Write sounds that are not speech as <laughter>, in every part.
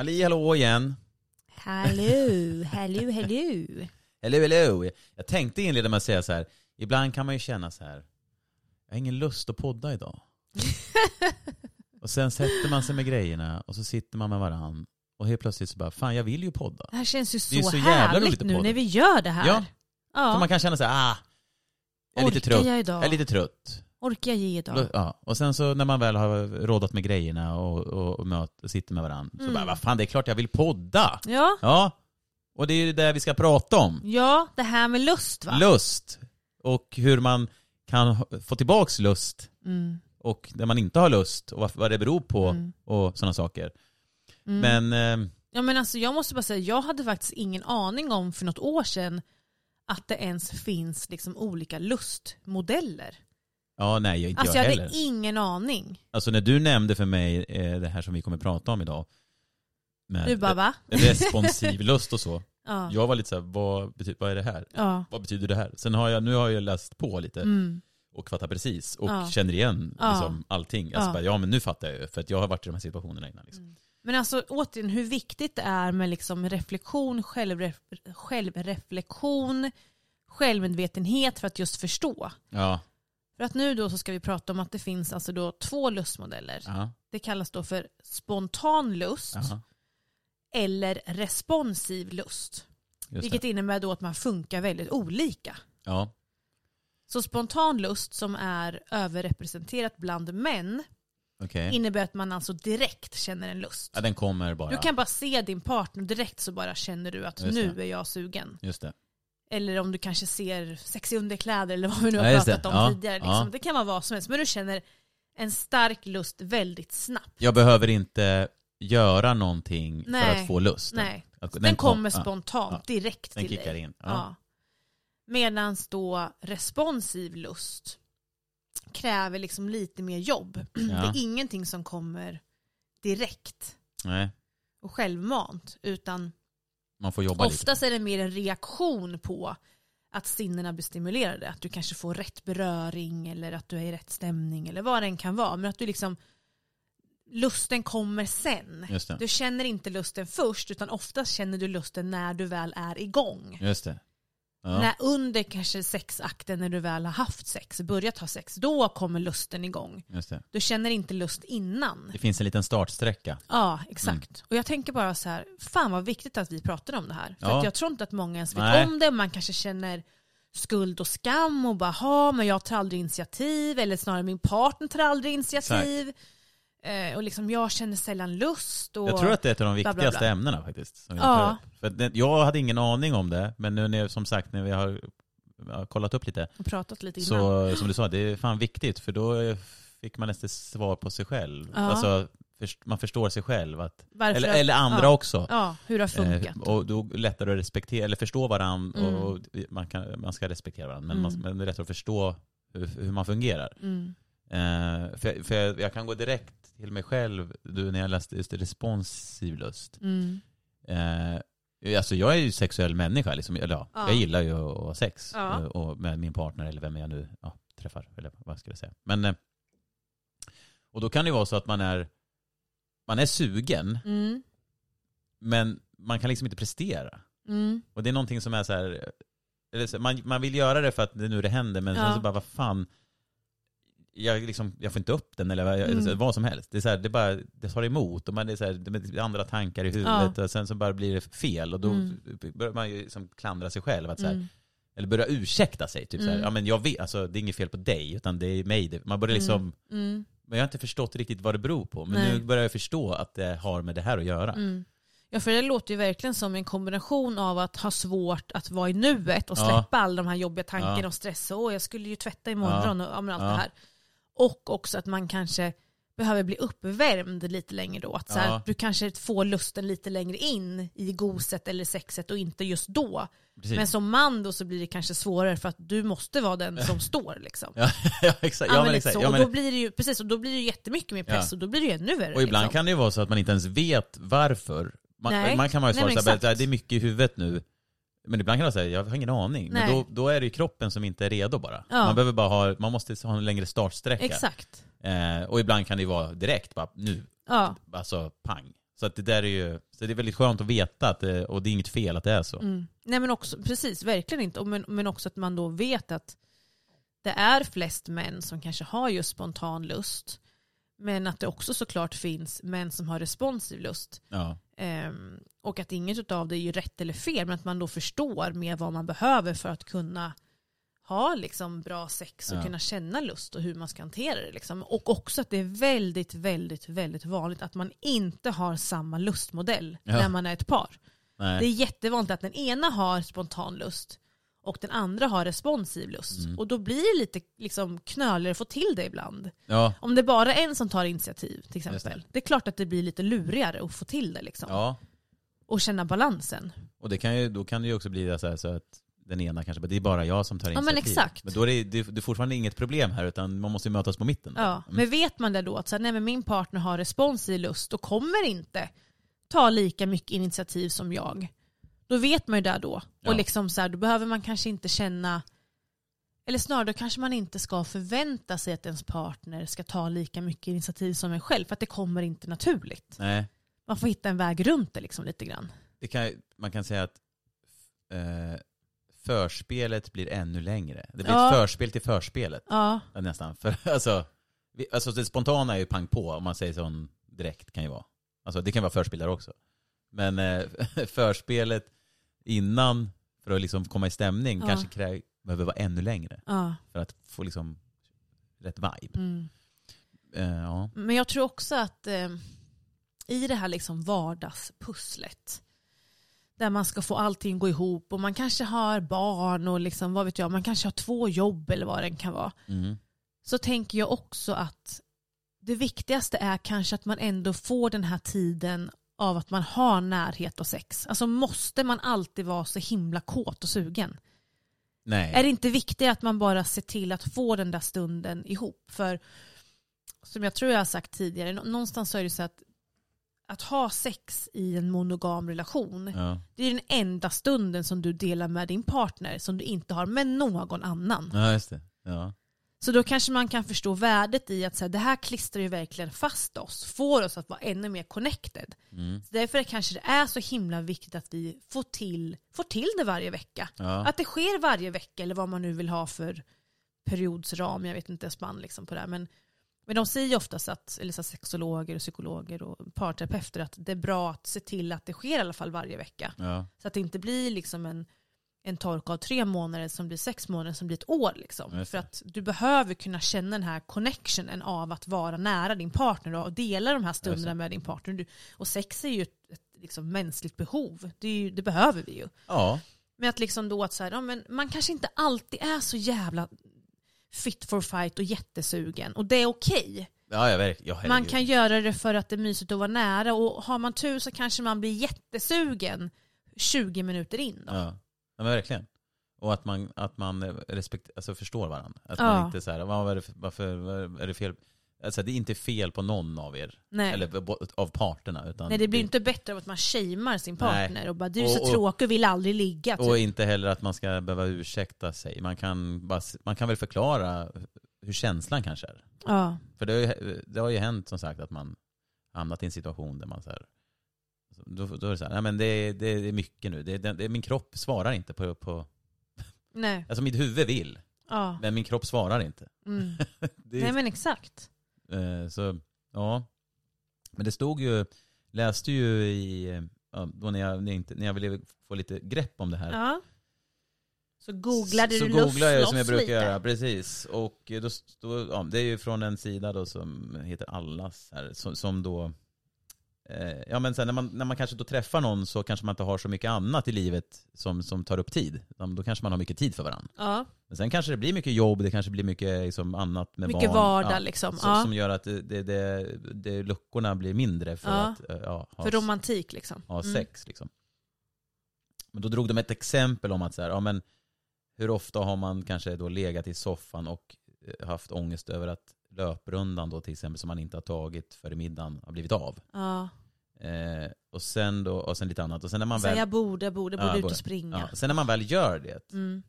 Halli hallå igen. Hallå, hallå, hallå. Hello, hello. Jag tänkte inleda med att säga så här. Ibland kan man ju känna så här. Jag har ingen lust att podda idag. <laughs> och sen sätter man sig med grejerna och så sitter man med varann. Och helt plötsligt så bara, fan jag vill ju podda. Det här känns ju så, Det är så härligt nu när vi gör det här. Ja. ja. Så man kan känna så här, ah. Jag är lite trött. jag idag? Jag är lite trött. Orkar jag ge idag? Ja. Och sen så när man väl har rådat med grejerna och, och, och, möt, och sitter med varandra. Så Mm. bara, vad fan det är klart jag vill podda. Ja. Ja. Och det är ju det vi ska prata om. ja, det här med lust va? Lust. Och hur man kan få tillbaks lust. Mm. Och när man inte har lust och vad, vad det beror på Mm. och sådana saker. Mm. Men eh, Ja men alltså jag måste bara säga, jag hade faktiskt ingen aning om för något år sedan att det ens finns liksom olika lustmodeller. Ja, nej inte Alltså jag jag heller. hade ingen aning. Alltså när du nämnde för mig eh, det här som vi kommer prata om idag. Med Du bara va? responsiv lust och så. <laughs> Ja. Jag var lite såhär, vad, bety- vad är det här? ja. Vad betyder det här? Sen har jag, nu har jag läst på lite Mm. och fattar precis och Ja. känner igen liksom, allting. Alltså Ja. bara, ja men nu fattar jag ju för att jag har varit i de här situationerna innan. Liksom. Men alltså återigen hur viktigt det är med liksom reflektion, självref självreflektion, självmedvetenhet för att just förstå. Ja. För att nu då så ska vi prata om att det finns alltså då två lustmodeller. Ja. Det kallas då för spontan lust Jaha. eller responsiv lust. Just Vilket det. innebär då att man funkar väldigt olika. Ja. Så spontan lust som är överrepresenterat bland män Okej. innebär att man alltså direkt känner en lust. Ja, den kommer bara. Du kan bara se din partner direkt så bara känner du att Just nu det. är jag sugen. Just det. Eller om du kanske ser sexiga underkläder eller vad vi nu har Ja, pratat om Ja, tidigare. Liksom. ja. Det kan vara vad som helst. Men du känner en stark lust väldigt snabbt. Jag behöver inte göra någonting för Nej. att få lust. Nej, Att- den, kom- kommer ja, spontant direkt Den till kickar dig. in. Ja. Medan då responsiv lust kräver liksom lite mer jobb. <clears throat> Det är ingenting som kommer direkt Nej, och självmant. Utan man får jobba oftast är det mer en reaktion på att sinnena blir stimulerade. Att du kanske får rätt beröring eller att du är i rätt stämning eller vad den kan vara. Men att du liksom lusten kommer sen. lite. Det. Du känner inte lusten först utan oftast känner du lusten när du väl är igång. Just det. Ja. När under kanske sexakten när du väl har haft sex, börjat ha sex, då kommer lusten igång. Du känner inte lust innan. det finns en liten startsträcka. Ja, exakt. Och jag tänker bara så här, fan vad viktigt att vi pratar om det här. För Ja. jag tror inte att många ens vet Nej. om det. Man kanske känner skuld och skam och bara, ha men jag tar aldrig initiativ. Eller snarare min partner tar aldrig initiativ. Eh, och liksom jag känner sällan lust. Och... Jag tror att det är ett av de bla, bla, viktigaste bla. ämnena faktiskt. Vi Ja. För jag hade ingen aning om det, men nu när, som sagt när vi har, kollat upp lite, och pratat lite innan. så som du sa, det är fan viktigt för då fick man nästan svar på sig själv. Ja. Alltså, man förstår sig själv. Att, eller, att- eller andra ja. också. Ja, hur det har funkat. Eh, och då är det lättare att respektera, eller förstå varandra. Mm. Och man, kan, man ska respektera varandra, men, Mm. man, men det är lättare att förstå hur, hur man fungerar. Mm. Eh, för för jag, jag kan gå direkt till mig själv, du, när jag läste just responsiv lust. Mm. Eh, alltså jag är ju sexuell människa, liksom, eller ja, Ja. jag gillar ju att ha sex Ja. eh, och med min partner eller vem jag nu ja, träffar. Eller vad ska jag säga. Men, eh, och då kan det ju vara så att man är, man är sugen, Mm. men man kan liksom inte prestera. Mm. Och det är någonting som är så här, man, man vill göra det för att det är nu det händer, men sen Ja. så bara, vad fan, jag, liksom, jag får inte upp den eller vad, Mm. vad som helst. Det, är så här, det, bara, det tar emot och man det är så här, det är andra tankar i huvudet och sen så bara blir det fel och då Mm. börjar man ju liksom klandra sig själv. Att så här, Mm. Eller börja ursäkta sig. Typ så Mm. ja, men jag vet, alltså, det är inget fel på dig utan det är mig. Det- Man börjar liksom, Mm. men jag har inte förstått riktigt vad det beror på. Men Nej. nu börjar jag förstå att det har med det här att göra. Mm. Ja för det låter ju verkligen som en kombination av att ha svårt att vara i nuet och Ja. släppa alla de här jobbiga tankarna Ja. och stress. Åh jag skulle ju tvätta imorgon och ja, allt Ja. det här. Och också att man kanske behöver bli uppvärmd lite längre då. Att så här, Ja. Du kanske får lusten lite längre in i goset eller sexet och inte just då. Precis. Men som man då så blir det kanske svårare för att du måste vara den som <laughs> står liksom. Ja, <laughs> ja, exakt. Ja, men exakt. och då blir det ju, precis, och då blir det ju jättemycket mer press och då blir det ju ännu värre. och ibland liksom. kan det ju vara så att man inte ens vet varför. Man, man kan vara ju svara exakt. det är mycket i huvudet nu. Men ibland kan man säga, jag har ingen aning. Men Nej. då, då är det ju kroppen som inte är redo bara. Ja. Man behöver bara ha, man måste ha en längre startsträcka. Exakt. Eh, och ibland kan det ju vara direkt, bara nu, Ja. alltså pang. Så att det där är ju, så det är väldigt skönt att veta att det, och det är inget fel att det är så. Mm. Nej men också, precis, verkligen inte. Men, men också att man då vet att det är flest män som kanske har just spontan lust. Men att det också såklart finns män som har responsiv lust. Ja. Ehm, och att inget av det är rätt eller fel, men att man då förstår mer vad man behöver för att kunna ha liksom bra sex och Ja. kunna känna lust och hur man ska hantera det. Liksom. Och också att det är väldigt, väldigt, väldigt vanligt att man inte har samma lustmodell Ja. när man är ett par. Nej. Det är jättevanligt att den ena har spontan lust och den andra har responsiv lust. Mm. Och då blir det lite liksom knöligare att få till det ibland. Ja. Om det bara är en som tar initiativ till exempel. det. Det. är klart att det blir lite lurigare att få till det liksom. ja. Och känna balansen. Och det kan ju, då kan det ju också bli så, här, så att den ena kanske, det är bara jag som tar Ja, men initiativ. exakt. Men då är det, det, det är fortfarande inget problem här utan man måste ju mötas på mitten. Ja. Mm. Men vet man det då att så här, nej, men min partner har responsiv lust och kommer inte ta lika mycket initiativ som jag. Då vet man ju det då. Ja. Och liksom så här, då behöver man kanske inte känna eller snarare då kanske man inte ska förvänta sig att ens partner ska ta lika mycket initiativ som en själv för att det kommer inte naturligt. Nej. Man får hitta en väg runt det liksom lite grann. Det kan, man kan säga att eh, förspelet blir ännu längre. Det blir Ja. ett förspel till förspelet Ja, ja, nästan. För, <laughs> alltså, vi, alltså det spontana är ju pang på om man säger sån direkt kan ju vara. Alltså det kan vara förspel där också. Men eh, <laughs> förspelet innan för att liksom komma i stämning Ja. kanske krä, behöver vara ännu längre ja. för att få liksom rätt vibe. Mm. Eh, ja. Men jag tror också att eh, i det här liksom vardagspusslet där man ska få allting gå ihop och man kanske har barn och liksom, vad vet jag, man kanske har två jobb eller vad det kan vara. Mm. Så tänker jag också att det viktigaste är kanske att man ändå får den här tiden av att man har närhet och sex. Alltså måste man alltid vara så himla kåt och sugen? Nej. Är det inte viktigare att man bara ser till att få den där stunden ihop? För som jag tror jag har sagt tidigare, nå- någonstans så är det så att att ha sex i en monogam relation, Ja. det är den enda stunden som du delar med din partner som du inte har med någon annan. ja, just det. Ja. Så då kanske man kan förstå värdet i att så här, det här klistrar ju verkligen fast oss, får oss att vara ännu mer connected. Mm. Så därför är kanske det är så himla viktigt att vi får till, får till det varje vecka. Ja. Att det sker varje vecka eller vad man nu vill ha för periodsram, jag vet inte spann liksom på det här. Men, men de säger ju oftast att, eller så sexologer och psykologer och parterapeuter, att det är bra att se till att det sker i alla fall varje vecka. Ja. Så att det inte blir liksom en, en tork av tre månader som blir sex månader som blir ett år. Liksom. För att du behöver kunna känna den här connectionen av att vara nära din partner och dela de här stunderna med din partner. Du, och sex är ju ett, ett liksom mänskligt behov, det, ju, det behöver vi ju. ja. Men att liksom då att så här, ja, men man kanske inte alltid är så jävla fit for fight och jättesugen. Och det är okej. Ja, ja, verkligen. Ja, Man kan göra det för att det är mysigt att vara nära och har man tur så kanske man blir jättesugen 20 minuter in. Då. Ja. Ja, men verkligen. Och att man, att man eh, respekt, alltså förstår varandra. Att Ja. man inte så här, vad är det för, varför vad är det fel? Alltså, det är inte fel på någon av er. Nej. Eller av parterna. Utan Nej det blir inte bättre av att man shamear sin Nej. partner och bara du är så Och- och- tråkig och vill aldrig ligga. Typ. Och inte heller att man ska behöva ursäkta sig. Man kan, bara, man kan väl förklara hur känslan kanske är. Ja. För det har, ju, det har ju hänt som sagt att man hamnat i en situation där man så här, då, då är det så här, nej men det, det, det är mycket nu. Det, det, det, min kropp svarar inte på, på, Nej. alltså mitt huvud vill, Ja. men min kropp svarar inte. Mm. <laughs> Det, Nej men exakt. eh, så, ja. Men det stod ju, läste ju i, då när jag, när jag, inte, när jag ville få lite grepp om det här. Ja. Så googlade så du googlar jag loss som jag brukar lite. göra, precis. Och då, då, ja, det är ju från en sida då som heter Allas här, som, som då Ja men sen när man, när man kanske då träffar någon så kanske man inte har så mycket annat i livet som, som tar upp tid. Då kanske man har mycket tid för varandra. Ja. Men sen kanske det blir mycket jobb, det kanske blir mycket liksom, annat med Mycket barn. vardag liksom. Som, Ja. som gör att det, det, det, det, luckorna blir mindre för Ja. att eh, ja, ha, För romantik liksom. ha Mm. sex. Liksom. Men då drog de ett exempel om att så här, ja, men hur ofta har man kanske då legat i soffan och eh, haft ångest över att löprundan då till exempel som man inte har tagit före middagen har blivit av. Ja. Eh, och sen då, och sen lite annat. Och sen när man Så väl, jag borde, borde, borde Ja, ut och springa. ja, sen när man väl gör det Mm.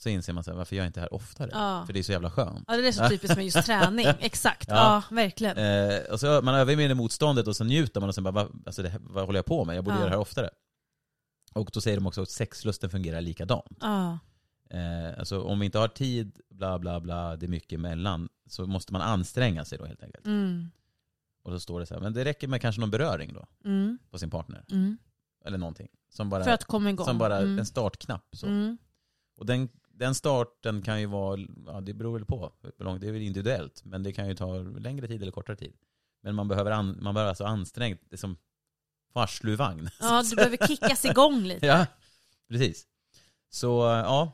så inser man så här, varför jag inte det här oftare? Ja. För det är så jävla skönt. ja, det är så typiskt med just <laughs> träning. Exakt. Ja, verkligen. Eh, och så man övervinner motståndet och så njuter man och sen bara, vad, alltså det, vad håller jag på med? Jag borde göra det här oftare. Och då säger de också att sexlusten fungerar likadant. Ja. Eh, alltså om vi inte har tid, bla bla bla, det är mycket emellan, så måste man anstränga sig då helt enkelt. Mm. Och då står det så här, men det räcker med kanske någon beröring då Mm. på sin partner. Mm. Eller någonting. Som bara, För att komma igång. som bara mm. en startknapp. Så. Mm. Och den, den starten kan ju vara, ja det beror väl på, hur långt, det är väl individuellt, men det kan ju ta längre tid eller kortare tid. Men man behöver, an, man behöver alltså ansträngt, det är som farsluvagn. Ja, du behöver kickas igång <laughs> lite. Ja, precis. Så ja,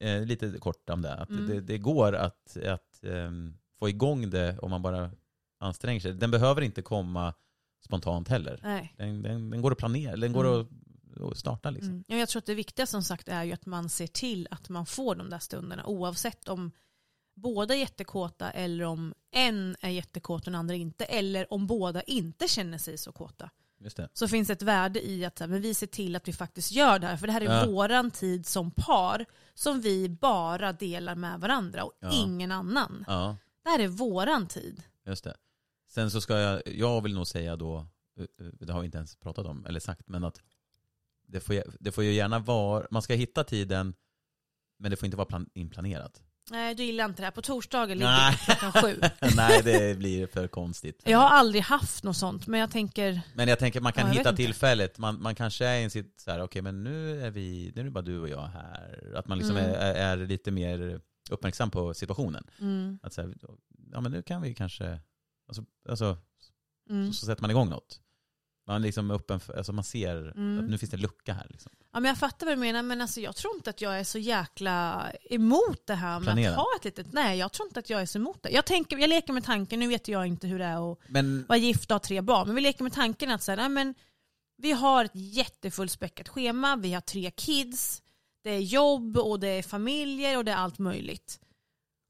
eh, lite kort om det. Att Mm. det, det går att, att ehm, få igång det om man bara anstränger sig. Den behöver inte komma spontant heller. Nej. Den, den, den går att planera, den går Mm. att, starta liksom. Mm. Ja, jag tror att det viktiga som sagt är ju att man ser till att man får de där stunderna oavsett om båda är jättekåta eller om en är jättekåt och den andra inte eller om båda inte känner sig så kåta. Just det. Så finns ett värde i att men vi ser till att vi faktiskt gör det här för det här är Ja. våran tid som par som vi bara delar med varandra och Ja. ingen annan. Ja, Det här är våran tid. just det. Sen så ska jag, jag vill nog säga då, eh, eh, det har vi inte ens pratat om eller sagt, men att det får, det får ju gärna vara, man ska hitta tiden, men det får inte vara plan, inplanerat. Nej, du gillar inte det här. På torsdagar ligger Nej. det klockan sju. <laughs> Nej, det blir för konstigt. Jag har aldrig haft något sånt men jag tänker Men jag tänker man kan Ja, hitta tillfället, man, man kanske är i en sitt så här, okej men nu är vi, nu är det bara du och jag här. Att man liksom Mm. är, är lite mer uppmärksam på situationen. mm, Att så här, ja men nu kan vi kanske, alltså, alltså mm. så, så sätter man igång något. Man liksom är öppen för, alltså man ser Mm. att nu finns det en lucka här liksom. Ja, men jag fattar vad du menar, men alltså, jag tror inte att jag är så jäkla emot det här med Planera. att ha ett litet... Nej, jag tror inte att jag är så emot det. Jag, tänker, jag leker med tanken, nu vet jag inte hur det är att Men vara gift och ha tre barn, men vi leker med tanken att så här, nej, men, vi har ett jättefullspäckat schema, vi har tre kids, det är jobb och det är familjer och det är allt möjligt.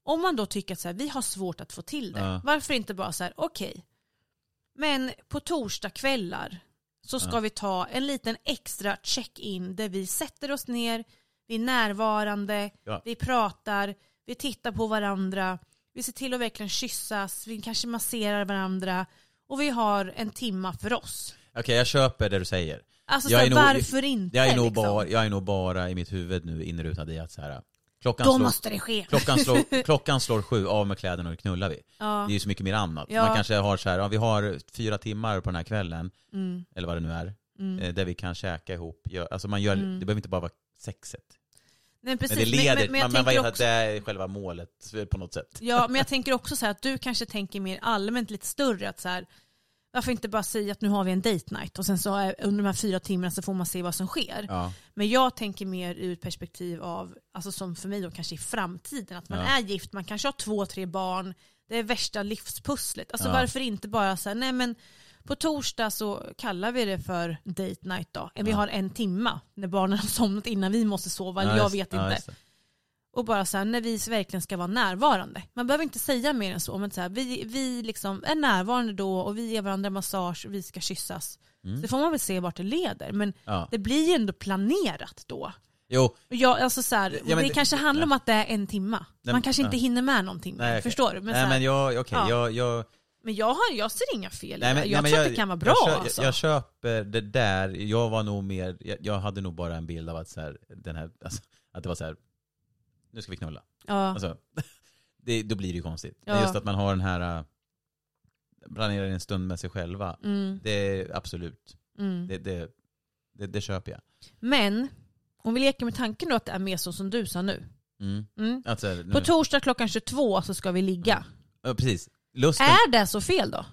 Om man då tycker att så här, vi har svårt att få till det, Ja. varför inte bara så här, okej, men på torsdagskvällar så ska Ja. vi ta en liten extra check-in där vi sätter oss ner, vi är närvarande, Ja. vi pratar, vi tittar på varandra, vi ser till att verkligen kyssas, vi kanske masserar varandra och vi har en timma för oss. okej jag köper det du säger. Alltså Jag så är här, nog- varför inte? Jag är, nog liksom? bara, jag är nog bara i mitt huvud nu inrutad i att så här, klockan, Då slår, måste det ske. klockan, slår, <laughs> klockan slår sju, av med kläderna och knullar vi. Ja. Det är ju så mycket mer annat. Ja. Man kanske har så här, ja, vi har fyra timmar på den här kvällen, Mm, eller vad det nu är, mm. eh, där vi kan käka ihop. Alltså man gör, Mm. det behöver inte bara vara sexet. Nej, precis. Men det leder, men, men jag man, vet att det är själva målet på något sätt. ja, men jag tänker också så här att du kanske tänker mer allmänt lite större. Att så här, varför inte bara säga att nu har vi en date night och sen så under de här fyra timmarna så får man se vad som sker. Ja. Men jag tänker mer ur ett perspektiv av, alltså som för mig då kanske i framtiden, att man Ja. är gift, man kanske har två, tre barn, Det är värsta livspusslet. Alltså Ja. varför inte bara här, nej men på torsdag så kallar vi det för date night då. Vi har en timma när barnen har somnat innan vi måste sova, eller Ja, jag vet inte. Och bara så här, när vi verkligen ska vara närvarande. Man behöver inte säga mer än så, men så här, vi, vi liksom är närvarande då och vi ger varandra massage och vi ska kyssas. Mm. Så får man väl se vart det leder. Men Ja. det blir ju ändå planerat då. Jo, Jag, alltså så här, Ja, det, det- kanske handlar om att det är en timma. Nej, Man kanske ja. inte hinner med någonting nej, okej. förstår du? Men, nej, här, men jag, okej, ja. jag, jag, men jag, har, jag ser inga fel nej, men, Jag nej, tror men att det kan vara bra jag, kö- alltså. jag, jag köper det där, jag var nog mer, jag, jag hade nog bara en bild av att så här, den här, alltså, att det var så här, nu ska vi knulla. ja. Alltså, <laughs> det, då blir det ju konstigt. Ja. Men just att man har den här, äh, planerar en stund med sig själva, mm, det är absolut, mm. det, det, det, det köper jag. Men, om vi leker med tanken då att det är mer så som du sa nu. Mm. Mm. Alltså, nu, På torsdag klockan 22 så ska vi ligga. ja, precis. Lusten, Är det så fel då?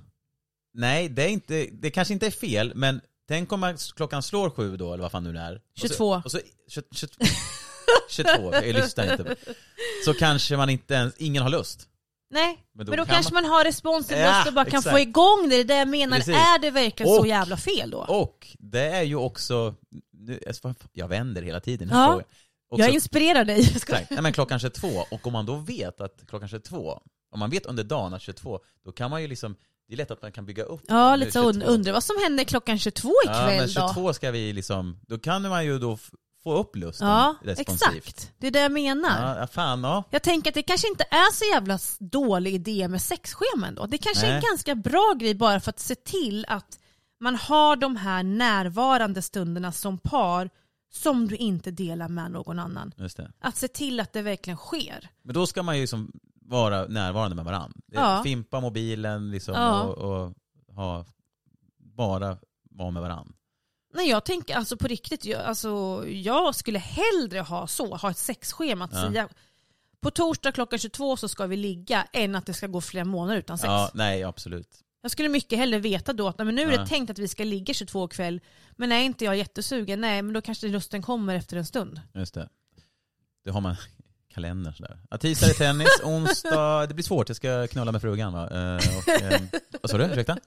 nej det är inte, det kanske inte är fel, men tänk om klockan slår sju då, eller vad fan nu det är. Och 22. Så, och så, 22, 22, jag lyssnar inte. Så kanske man inte ens, ingen har lust. Nej, Men men då då, kan kanske man, har responsiv Ja, och bara kan exakt. få igång det. Det är det jag menar. Precis. Är det verkligen så Och- jävla fel då? Och det är ju också, nu, jag vänder hela tiden. Ja. Också, jag inspirerar dig. Nej, men klockan 22, och om man då vet att klockan 22, om man vet under dagen att 22, då kan man ju liksom, det är lätt att man kan bygga upp Ja, lite så 22. und- undrar vad som händer klockan 22 Ja, ikväll men då? 22 ska vi liksom, då kan man ju då få upp lusten Ja, responsivt. exakt. Det är det jag menar. Ja, fan ja. Jag tänker att det kanske inte är så jävla dålig idé med sexscheman då. Det kanske är en Nej. ganska bra grej bara för att se till att man har de här närvarande stunderna som par som du inte delar med någon annan. Just det. Att se till att det verkligen sker. Men då ska man ju liksom vara närvarande med varandra. Ja. Fimpa mobilen liksom Ja. och, och ha, bara vara med varandra. Nej, jag tänker alltså på riktigt, jag, alltså, jag skulle hellre ha så, ha ett sexschema att Ja. säga på torsdag klockan 22 så ska vi ligga än att det ska gå flera månader utan sex. Ja, nej absolut. Jag skulle mycket hellre veta då att nej, men nu är Ja. det tänkt att vi ska ligga 22 kväll men är inte jag jättesugen, nej men då kanske lusten kommer efter en stund. Just det. Det har man <laughs> i kalendern sådär. Ja, tisdag är tennis, <laughs> onsdag, det blir svårt, jag ska knulla med frugan va? Eh, och, eh, vad sa du, ursäkta?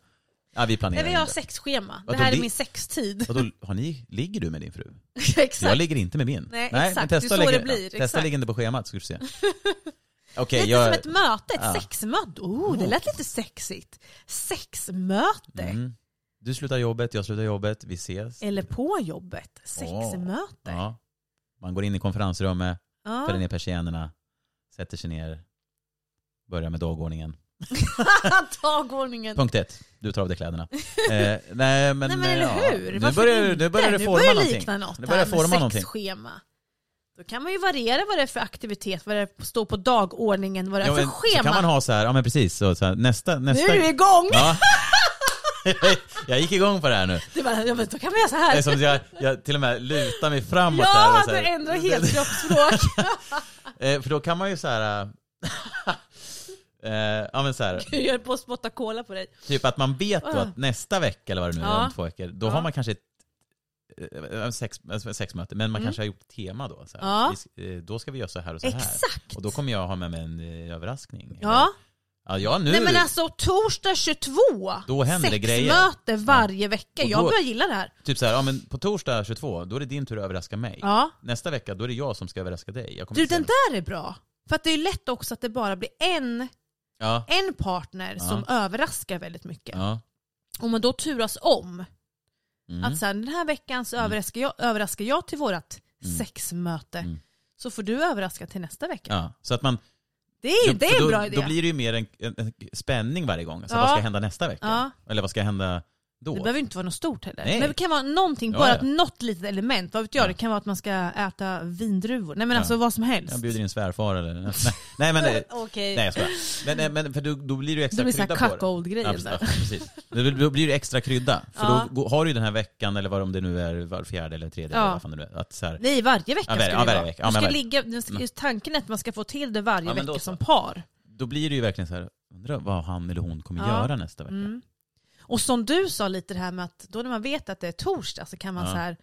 Ja, vi planerar Nej, vi har inte. sexschema, Vadå, det här är li- min sextid. Och då, har ni, ligger du med din fru? <laughs> exakt. Jag ligger inte med min. Nej, men exakt. Det är testa så lägga, det blir, Testa exakt. det på schemat så ska du se. <laughs> Okej, lite jag... som ett möte, ett Ja. sexmöte. Oh, det lät lite sexigt. Sexmöte. Mm. Du slutar jobbet, jag slutar jobbet, vi ses. Eller på jobbet. Sexmöte. Ja. Man går in i konferensrummet, Ja. fäller ner persiennerna, sätter sig ner, börjar med dagordningen. <laughs> Dagordningen. Punkt ett, du tar av dig kläderna. Eh, nej <laughs> men, Nej men eh, eller ja. hur? Nu Varför börjar, nu börjar det Nu forma börjar någonting. likna något Nu börjar det här med forma någonting. sexschema. Då kan man ju variera vad det är för aktivitet, vad det står på dagordningen, vad det är Ja, för men, så schema. kan man ha så här, ja men precis, så, så här, nästa, nästa... Nu är du igång! Ja. <laughs> jag gick igång på det här nu. Det var, ja, men då kan man göra så Det är här. som att jag, jag till och med lutar mig framåt här. Ja, och så du här. ändrar helt kroppsspråk. Eh, För då kan man ju så här... eh, ja men så här, <laughs> Jag höll på att spotta cola på dig. typ att man vet då Ah. att nästa vecka eller vad det nu är, Ja. om två veckor, då Ja. har man kanske ett eh, sex, eh, sexmöte, men man Mm. kanske har gjort tema då. Så. Ja. Vi eh, Då ska vi göra så här och så här. Exakt. Och då kommer jag ha med mig en eh, överraskning. Ja. Ja, ja nu. Nej men alltså torsdag 22, Då händer det grejer. sexmöte varje vecka. Och Jag då- börjar gilla det här. Typ så här, ja men på torsdag 22, då är det din tur att överraska mig. Ja. Nästa vecka, då är det jag som ska överraska dig. Du den där är bra. För att det är ju lätt också att det bara blir en, Ja. en partner Ja. som överraskar väldigt mycket. Ja. Om man då turas om, Mm. att så här, den här veckan så Mm. överraskar, jag, överraskar jag till vårt Mm. sexmöte. Mm. Så får du överraska till nästa vecka. Så att man... Det är det är en då, bra idé. Då blir det ju mer en, en, en spänning varje gång. Alltså. Vad ska hända nästa vecka? Eller vad ska hända då? Det behöver inte vara något stort heller. Nej. Men det kan vara någonting, Ja, bara ja. att något litet element. Vad vet jag, Ja. det kan vara att man ska äta vindruvor. Nej men Ja. alltså vad som helst. Jag bjuder in svärfar eller... <laughs> Nej, nej men... det- <laughs> Okej. Nej jag skojar. Men, men för då, då blir det ju det extra blir såhär krydda på det. Ja, cuckold-grejen precis. där. Ja, precis. Då då blir det extra krydda. För Ja. då har du ju den här veckan, eller vad om det nu är, var fjärde eller tredje, Ja. eller vad fan det nu är. Att så här, Nej, varje vecka Ja, varje- ska ja, det vara. vecka. Ja, ska varje- ligga, ska, Mm. tanken är att man ska få till det varje Ja, då vecka så. som par. då blir det ju verkligen så här, undrar vad han eller hon kommer Ja. göra nästa vecka. Och som du sa lite det här med att då när man vet att det är torsdag så kan man Ja. så här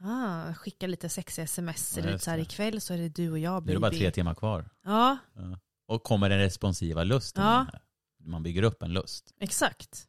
ah, skicka lite sexiga sms. Ja, så här, ikväll så är det du och jag Nu är baby. det bara tre timmar kvar. Ja, Ja. Och kommer den responsiva lusten. Ja. Man bygger upp en lust. Exakt.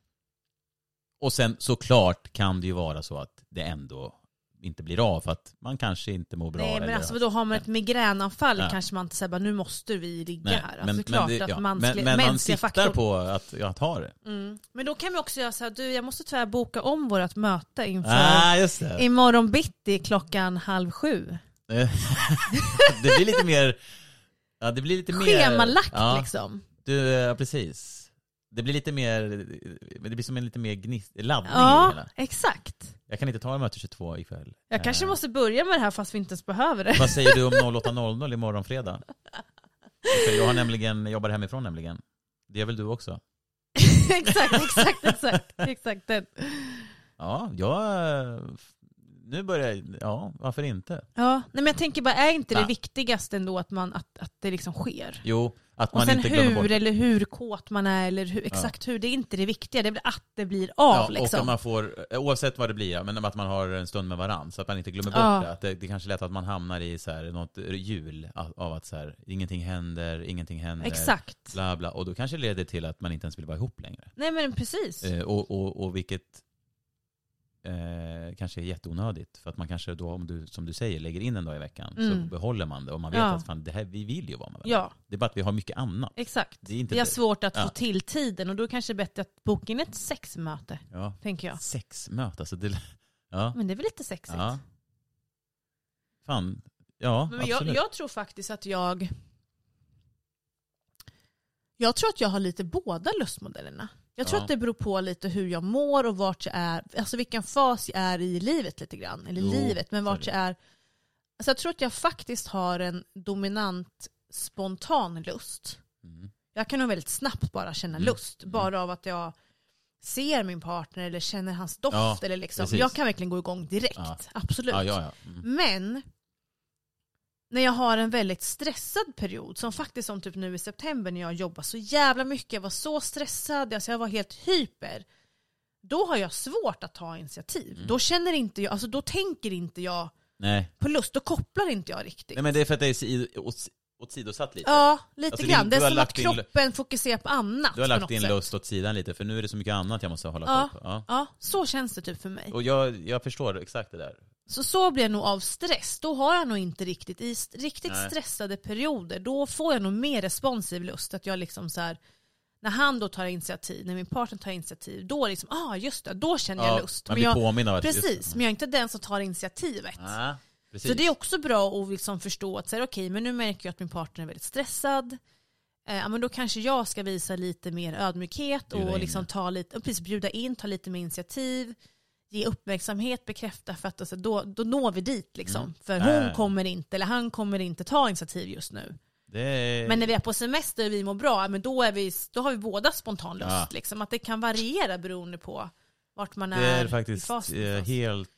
Och sen såklart kan det ju vara så att det ändå inte blir av för att man kanske inte mår bra. Nej men alltså då har man ett migränanfall Ja. kanske man inte säger nu måste vi ligga Nej, här. Alltså men, är klart men, det- att ja, mänskliga, men, men man siktar på att, att ha det. Mm. Men då kan vi också göra så här, du jag måste tyvärr boka om vårt möte inför Ah, just det. imorgon bitti klockan halv sju. <laughs> det blir lite mer... Ja, det blir lite mer... Schemalagt ja, liksom. Du, ja, precis. Det blir lite mer, det blir som en lite mer gnist, laddning i det Ja, hela. exakt. Jag kan inte ta möte 22 ikväll. Jag kanske Eh, måste börja med det här fast vi inte ens behöver det. Vad säger du om <laughs> 08.00 imorgon fredag? För jag har nämligen, jobbar hemifrån nämligen. Det gör väl du också? <laughs> exakt, exakt, exakt. exakt den. Ja, jag... Nu börjar jag, ja, varför inte? Ja, nej men jag tänker bara, är inte det Nej. viktigaste ändå att, man, att, att det liksom sker? Jo, att Och man sen inte glömmer bort hur eller hur kåt man är eller hur, exakt hur, det är inte det viktiga. Det är att det blir av Ja, liksom. och att man får, oavsett vad det blir, ja, men att man har en stund med varandra så att man inte glömmer bort Ja. det. Att det. Det är kanske är lätt att man hamnar i så här, något hjul av av att så här, ingenting händer, ingenting händer, Exakt. bla bla. Och då kanske det leder till att man inte ens vill vara ihop längre. Nej men precis. Eh, och, och, och vilket eh, kanske är jätteonödigt. För att man kanske då, om du, som du säger, lägger in en dag i veckan så Mm. behåller man det. Och man vet Ja. att fan, det här, vi vill ju vara med varandra. Ja, Det är bara att vi har mycket annat. exakt. Det är inte Vi har det. svårt att Ja. få till tiden och då kanske det är bättre att boka in ett sexmöte, Ja. tänker jag. Sexmöte, alltså det... Ja. Men det är väl lite sexigt? ja. Fan, ja Men jag, absolut. jag tror faktiskt att jag... Jag tror att jag har lite båda lustmodellerna. Jag tror Ja. att det beror på lite hur jag mår och vart jag är, alltså vilken fas jag är i livet lite grann. Eller Jo, livet, men vart jag är. Alltså jag tror att jag faktiskt har en dominant spontan lust. Mm. Jag kan nog väldigt snabbt bara känna Mm. lust, bara av att jag ser min partner eller känner hans doft. Ja, eller liksom. precis. Jag kan verkligen gå igång direkt, Ja. absolut. Ja. Mm. Men när jag har en väldigt stressad period, som faktiskt som typ nu i september när jag jobbar så jävla mycket, jag var så stressad, alltså jag var helt hyper. Då har jag svårt att ta initiativ. Mm. Då känner inte jag, alltså då tänker inte jag Nej. på lust, då kopplar inte jag riktigt. Nej, men det är för att det är si- åsidosatt lite. Ja, lite Alltså, grann. Det är som att lagt in- kroppen fokuserar på annat Du har lagt din sätt. lust åt sidan lite, för nu är det så mycket annat jag måste hålla Ja. koll på. Ja. Ja, så känns det typ för mig. Och jag, jag förstår exakt det där. Så så blir jag nog av stress. Då har jag nog inte riktigt, i riktigt Nej. stressade perioder, då får jag nog mer responsiv lust. Att jag liksom så här, när han då tar initiativ, när min partner tar initiativ, då liksom, ah just det, då känner jag lust. man blir jag, av att... precis, men jag är inte den som tar initiativet. Ja. Så det är också bra att liksom förstå att okej, men nu märker jag att min partner är väldigt stressad. Eh, ja, men då kanske jag ska visa lite mer ödmjukhet Bjuda och in. liksom ta lite, precis, bjuda in, ta lite mer initiativ, ge uppmärksamhet, bekräfta för att alltså, då, då når vi dit liksom. Mm. För hon kommer inte, eller han kommer inte ta initiativ just nu. Är... Men när vi är på semester och vi mår bra, men då, är vi, då har vi båda spontan lust. Ja. Liksom. Att det kan variera beroende på vart man är, Det är i faktiskt fasen eh, någonstans. helt,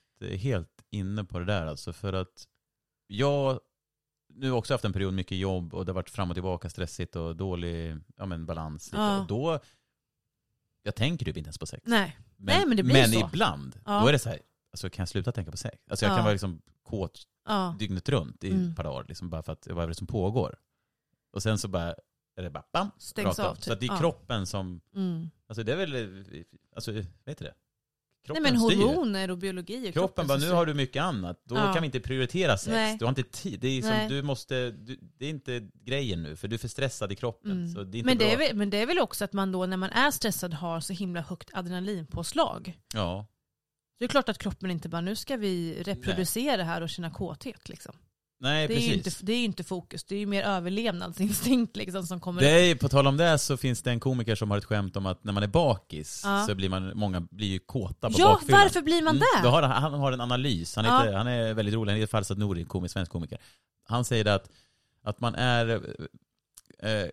helt inne på det där alltså. För att jag nu också haft en period mycket jobb och det har varit fram och tillbaka stressigt och dålig ja, men balans. Ja. Och då, jag tänker typ inte ens på sex. Nej. Men, Nej, men det blir men så. ibland, Ja. då är det så här, alltså kan jag sluta tänka på sex? Alltså jag Ja. kan vara liksom kåt Ja. dygnet runt i Mm. ett par dagar, liksom bara för att vad är det som pågår? Och sen så bara, är det bara bam, Stängs rakt av, Så att det är typ. Kroppen som, Mm. alltså det är väl, alltså vet du det? Kroppen Nej men styr. hormoner och biologi. är Kroppen bara, nu styr. har du mycket annat. Då Ja. kan vi inte prioritera sex. Nej. Du har inte tid. Det är som, Nej. du måste, du, det är inte grejen nu, för du är för stressad i kroppen. Mm. Så det är inte Men, bra. det är väl, men det är väl också att man då när man är stressad har så himla högt adrenalinpåslag. Ja. Det är klart att kroppen inte bara, nu ska vi reproducera här och känna kåthet. Liksom. Nej, Det är, ju precis. inte, det är ju inte fokus, det är ju mer överlevnadsinstinkt liksom, som kommer Det är, på tal om det så finns det en komiker som har ett skämt om att när man är bakis Ja. så blir man, många blir ju kåta på Ja, bakfyllan. varför blir man Mm, där? Då har, han- har en analys, han, Ja. heter, han är väldigt rolig, han heter Farsad Nouri, komisk, svensk komiker. Han säger det att, att man är, eh,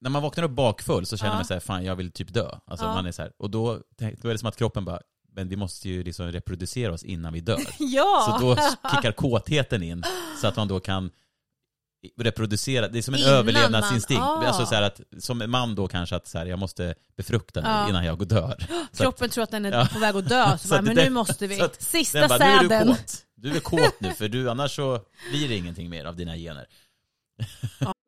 när man vaknar upp bakfull så känner Ja. man sig fan jag vill typ dö. Alltså Ja. man är så här, och då, då är det som att kroppen bara, men vi måste ju liksom reproducera oss innan vi dör. <laughs> Ja! Så då kickar kåtheten in så att man då kan reproducera, det är som en Innan överlevnadsinstinkt. man- ah. Alltså så att, som en man då kanske att så här, jag måste befrukta mig Ja. innan jag dör. <gasps> Så att, Kroppen tror att den är Ja. på väg att dö, så, <laughs> Så bara, att men det- nu måste vi. att Sista bara, nu är du säden. kåt. Du är kåt nu för du, annars så blir det ingenting mer av dina gener. <laughs>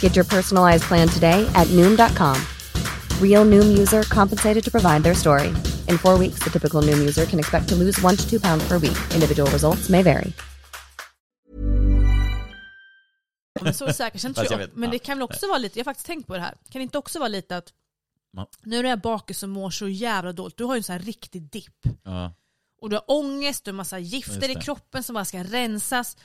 Get your personalized plan today at Noom.com. Real Noom user compensated to provide their story. In four weeks, the typical Noom user can expect to lose one to two pounds per week. Individual results may vary. Men så <laughs> tror jag det kan väl också vara lite, jag har faktiskt tänkt på det här, kan det inte också vara lite att nu är jag bakis och mår så jävla dåligt, du har ju en sån här riktig dipp. Och du har ångest, du har massa gifter i kroppen som bara ska rensas.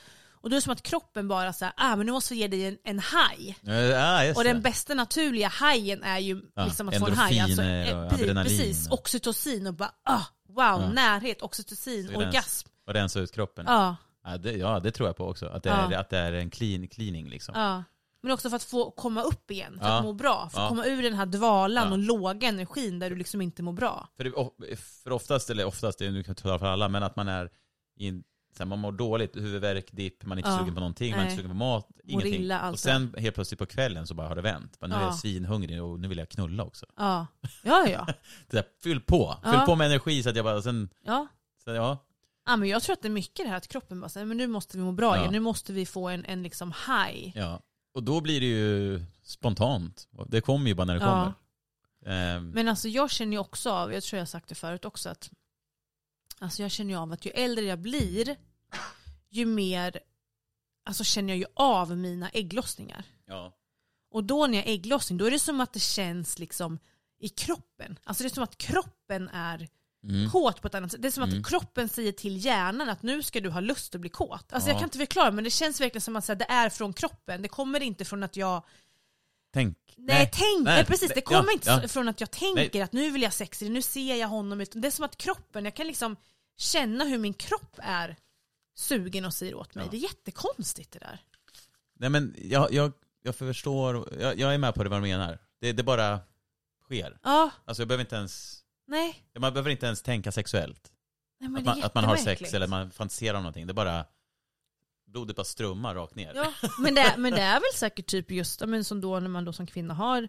Och då är det som att kroppen bara säger ah men nu måste vi ge dig en, en haj. Ja, just Och den bästa naturliga hajen är ju Ja, liksom att få en haj. Alltså, eh, och precis, oxytocin och bara ah, wow, Ja. närhet, oxytocin, Så det orgasm. Och rensa ut kroppen. Ja, Ja, det, ja, det tror jag på också. Att det, Ja. är, att det är en clean, cleaning liksom. ja. Men också för att få komma upp igen, för Ja. att må bra. För att Ja. komma ur den här dvalan Ja. och låga energin där du liksom inte mår bra. För, det, för oftast, eller oftast, nu kan jag tala för alla, men att man är i en, så här, man mår dåligt, huvudvärk, dipp, man är inte Ja. sugen på någonting, man är inte Nej. sugen på mat, ingenting. illa, och sen helt plötsligt på kvällen så bara har det vänt. Bara, nu är Ja. jag svinhungrig och nu vill jag knulla också. Ja, ja, ja. Det där, <laughs> fyll på, fyll Ja. på med energi så att jag bara, sen, ja. så, ja. Ja, men jag tror att det är mycket det här att kroppen bara säger men nu måste vi må bra Ja. igen, nu måste vi få en, en liksom high. ja. Och då blir det ju spontant. Det kommer ju bara när det kommer. Ehm, Men alltså jag känner ju också av, jag tror jag har sagt det förut också, att alltså jag känner ju av att ju äldre jag blir, ju mer alltså känner jag ju av mina ägglossningar. ja. Och då när jag har ägglossning, då är det som att det känns liksom i kroppen. Alltså det är som att kroppen är Mm. kåt på ett annat sätt. Det är som att Mm. kroppen säger till hjärnan att nu ska du ha lust att bli kåt. Alltså Ja. jag kan inte förklara men det känns verkligen som att det är från kroppen. Det kommer inte från att jag Tänk. Nej, tänk, nej, nej, precis. nej, Det kommer ja, inte ja. från att jag tänker att nu vill jag sex, nu ser jag honom. utan Det är som att kroppen, jag kan liksom känna hur min kropp är sugen och säger åt mig. Ja. Det är jättekonstigt det där. Nej men jag, jag, jag förstår, jag, jag är med på det vad du menar. Det, det bara sker. Ja, Alltså jag behöver inte ens, nej. man behöver inte ens tänka sexuellt. nej Att man, att man har sex eller man fantiserar om någonting. Det är bara, blodet bara strömmar rakt ner. Ja, men det, men det är väl säkert typ just men som då när man då som kvinna har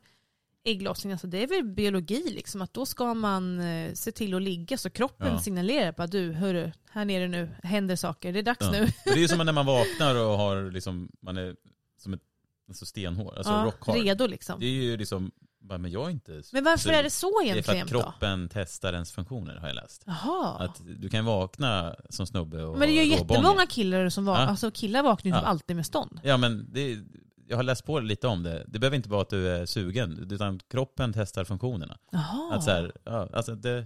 ägglossning, alltså det är väl biologi liksom, att då ska man eh, se till att ligga så kroppen Ja. signalerar på att du, hörru, här nere nu händer saker, det är dags Ja. nu. Det är ju som när man vaknar och har liksom, man är som ett alltså stenhår, alltså ja, rock hard. redo liksom. Det är ju liksom, bara, men jag är inte Men varför sugen. är det så Det är för egentligen att då? kroppen testar ens funktioner har jag läst. Jaha. Att du kan vakna som snubbe och Men det är ju jättemånga killar som var, Ja. alltså killar vaknar ju Ja. typ alltid med stånd. Ja men det, jag har läst på lite om det. Det behöver inte vara att du är sugen, utan kroppen testar funktionerna. Jaha. Att så här, ja, alltså det,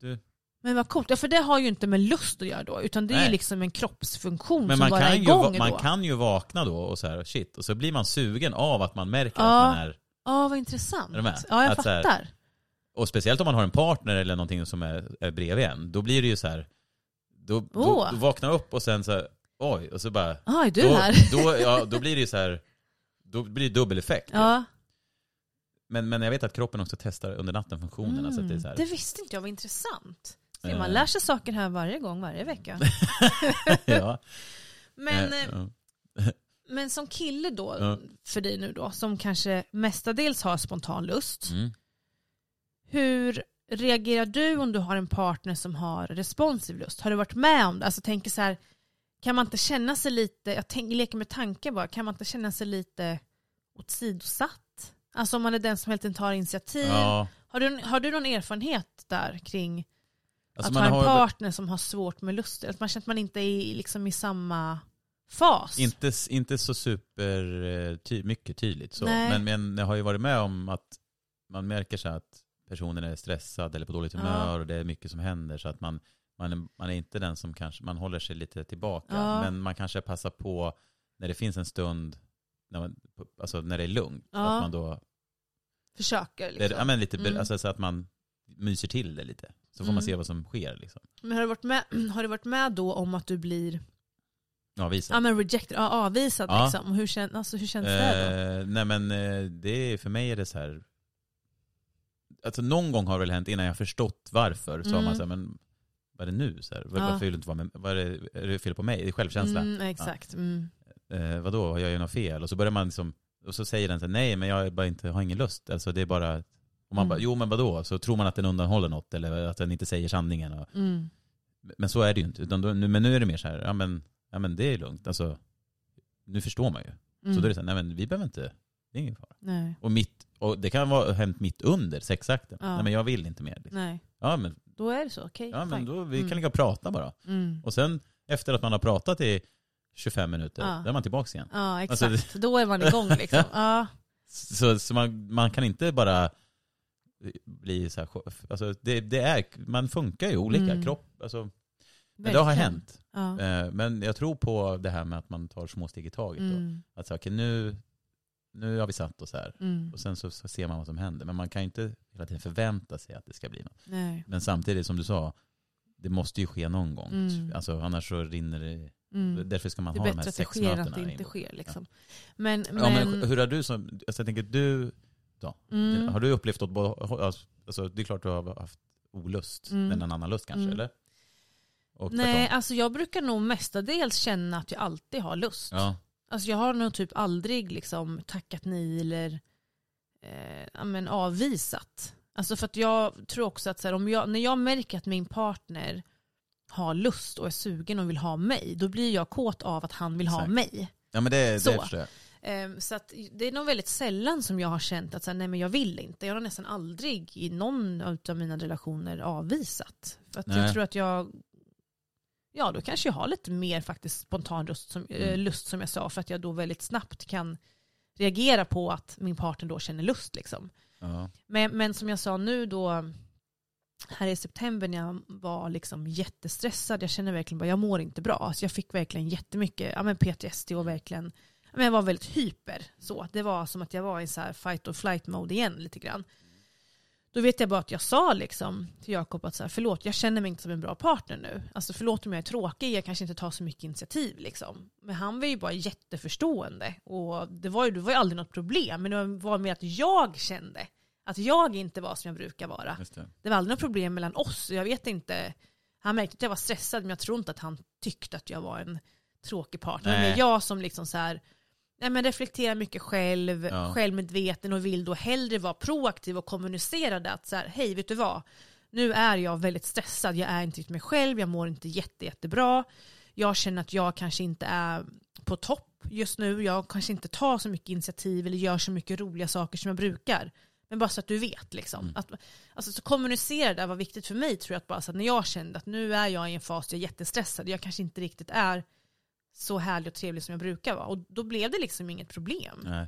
du, Men vad coolt, ja, för det har ju inte med lust att göra då, utan det är ju Nej. liksom en kroppsfunktion men som bara är kan, ju, igång va- man då. kan ju vakna då och så här, shit, och så blir man sugen av att man märker Ja. att man är, Ja, vad intressant. Är du med? Ja, jag Att så här- fattar. och speciellt om man har en partner eller någonting som är, är bredvid en, då blir det ju så här, då, då, Åh. då vaknar upp och sen så här, oj, och så bara, Ja, är du då, här? Då, ja, då blir det ju så här, då blir det dubbel effekt. Ja. Men, men jag vet att kroppen också testar under natten funktionerna. Så att det, är så här, Mm, det visste inte jag, vad intressant. Se, Eh. man lär sig saker här varje gång, varje vecka. <laughs> ja. <laughs> Men, Eh, eh. Men som kille då, Ja. för dig nu då, som kanske mestadels har spontan lust. Mm. Hur reagerar du om du har en partner som har responsiv lust? Har du varit med om det? Alltså tänker så här, kan man inte känna sig lite, jag tänker, leker med tankar bara, kan man inte känna sig lite åsidosatt? Alltså om man är den som helt enkelt tar initiativ. Ja. Har, du, har du någon erfarenhet där kring Alltså att man ha en partner som har svårt med lust? Att man känner att man inte är liksom i samma fas. Inte, inte så super eh, ty, mycket tydligt så. Nej. Men, men jag har ju varit med om att man märker så att personen är stressad eller på dåligt humör Ja. och det är mycket som händer så att man, man, är, man är inte den som kanske, man håller sig lite tillbaka. Ja. Men man kanske passar på när det finns en stund, när, man, alltså när det är lugnt. Ja. Att man då, Försöker liksom. ja, men lite, Mm. alltså, så att man myser till det lite. Så får Mm. man se vad som sker liksom. Men har du, varit med, <clears throat> har du varit med då om att du blir Ja, visa. ja, men rejected, ja, avvisad Ja. liksom? Hur, kän, alltså, hur känns det då? Eh, nej men eh, det är, för mig är det så här. Alltså någon gång har det väl hänt innan jag förstått varför. Så har Mm. man så här, men vad är det nu? Så här, var, Ja. Varför vill du inte vara med? Vad är, det, är det fel på mig? Är det självkänsla? Mm, exakt. Mm. Eh, vadå, jag gör något fel? Och så börjar man liksom, och så säger den så här, nej men jag är bara inte, har ingen lust. Alltså det är bara, och man Mm. bara, jo men vadå? Så tror man att den undanhåller något eller att den inte säger sanningen. Och, Mm. men så är det ju inte. Utan då, nu, men nu är det mer så här, ja men, ja men det är lugnt. Alltså, nu förstår man ju. Mm. Så då är det så här, nej men vi behöver inte, det är ingen fara. Nej. Och, mitt, och det kan vara hänt mitt under sexakten. Ja. Nej men jag vill inte mer. Liksom. Nej. Ja men, Då är det så, okej. ja, men då, vi Mm. kan ligga och prata bara. Mm. Och sen efter att man har pratat i 25 minuter, Ja. då är man tillbaka igen. Ja, Alltså, exakt. Då är man igång liksom. <laughs> Ja. Så, så man, man kan inte bara bli så här, alltså det, det är, man funkar ju olika. Mm. Kropp, alltså, men det har hänt. Ja. Eh, Men jag tror på det här med att man tar små steg i taget. Då. Mm. Att så, okay, nu, nu har vi satt oss här. Mm. Och sen så, så ser man vad som händer. Men man kan ju inte hela tiden förvänta sig att det ska bli något. Nej. Men samtidigt som du sa, det måste ju ske någon gång. Mm. Alltså, annars så rinner det... Mm. Därför ska man Det är ha de bättre här att det sex sker än att det inte in. sker. Liksom. Men, men, Ja, men hur har du som... Alltså, jag tänker, du... mm, Har du upplevt åt båda... Alltså, det är klart du har haft olust, Mm. men en annan lust kanske, Mm. eller? Nej, alltså jag brukar nog mestadels känna att jag alltid har lust. Ja. Alltså jag har nog typ aldrig liksom tackat nej eller eh, men avvisat. Alltså för att jag tror också att så här, om jag, när jag märker att min partner har lust och är sugen och vill ha mig, då blir jag kåt av att han vill ha Exakt. mig. ja, men det, det Så. förstår jag. Ehm, så att det är nog väldigt sällan som jag har känt att så här, nej men jag vill inte. Jag har nästan aldrig i någon av mina relationer avvisat. För att Nej. jag tror att jag, ja då kanske jag har lite mer faktiskt spontan lust som, eh, Mm. lust som jag sa. För att jag då väldigt snabbt kan reagera på att min partner då känner lust liksom. Ja. Men, men som jag sa nu då, här i september när jag var liksom jättestressad, jag känner verkligen bara, jag mår inte bra. Alltså jag fick verkligen jättemycket ja, men PTSD och verkligen, ja, men jag var väldigt hyper. Så. Det var som att jag var i så här fight or flight mode igen lite grann. Då vet jag bara att jag sa liksom till Jakob att så här, förlåt, jag känner mig inte som en bra partner nu. Alltså förlåt om jag är tråkig, jag kanske inte tar så mycket initiativ liksom. Men han var ju bara jätteförstående. Och det var ju, det var ju aldrig något problem, men det var mer att jag kände att jag inte var som jag brukar vara. Det. Det var aldrig något problem mellan oss. Jag vet inte. Han märkte att jag var stressad men jag tror inte att han tyckte att jag var en tråkig partner. Nej. Men jag som liksom så här, nej men reflekterar mycket själv, Ja. självmedveten och vill då hellre vara proaktiv och kommunicera det att så här, hej vet du vad, nu är jag väldigt stressad, jag är inte riktigt mig själv, jag mår inte jätte, jättebra. Jag känner att jag kanske inte är på topp just nu, jag kanske inte tar så mycket initiativ eller gör så mycket roliga saker som jag brukar. Men bara så att du vet liksom. Mm. Att, alltså, så kommunicera det var viktigt för mig tror jag. Att bara så att när jag kände att nu är jag i en fas där jag är jättestressad. Jag kanske inte riktigt är så härlig och trevlig som jag brukar vara. Och då blev det liksom inget problem. Nej.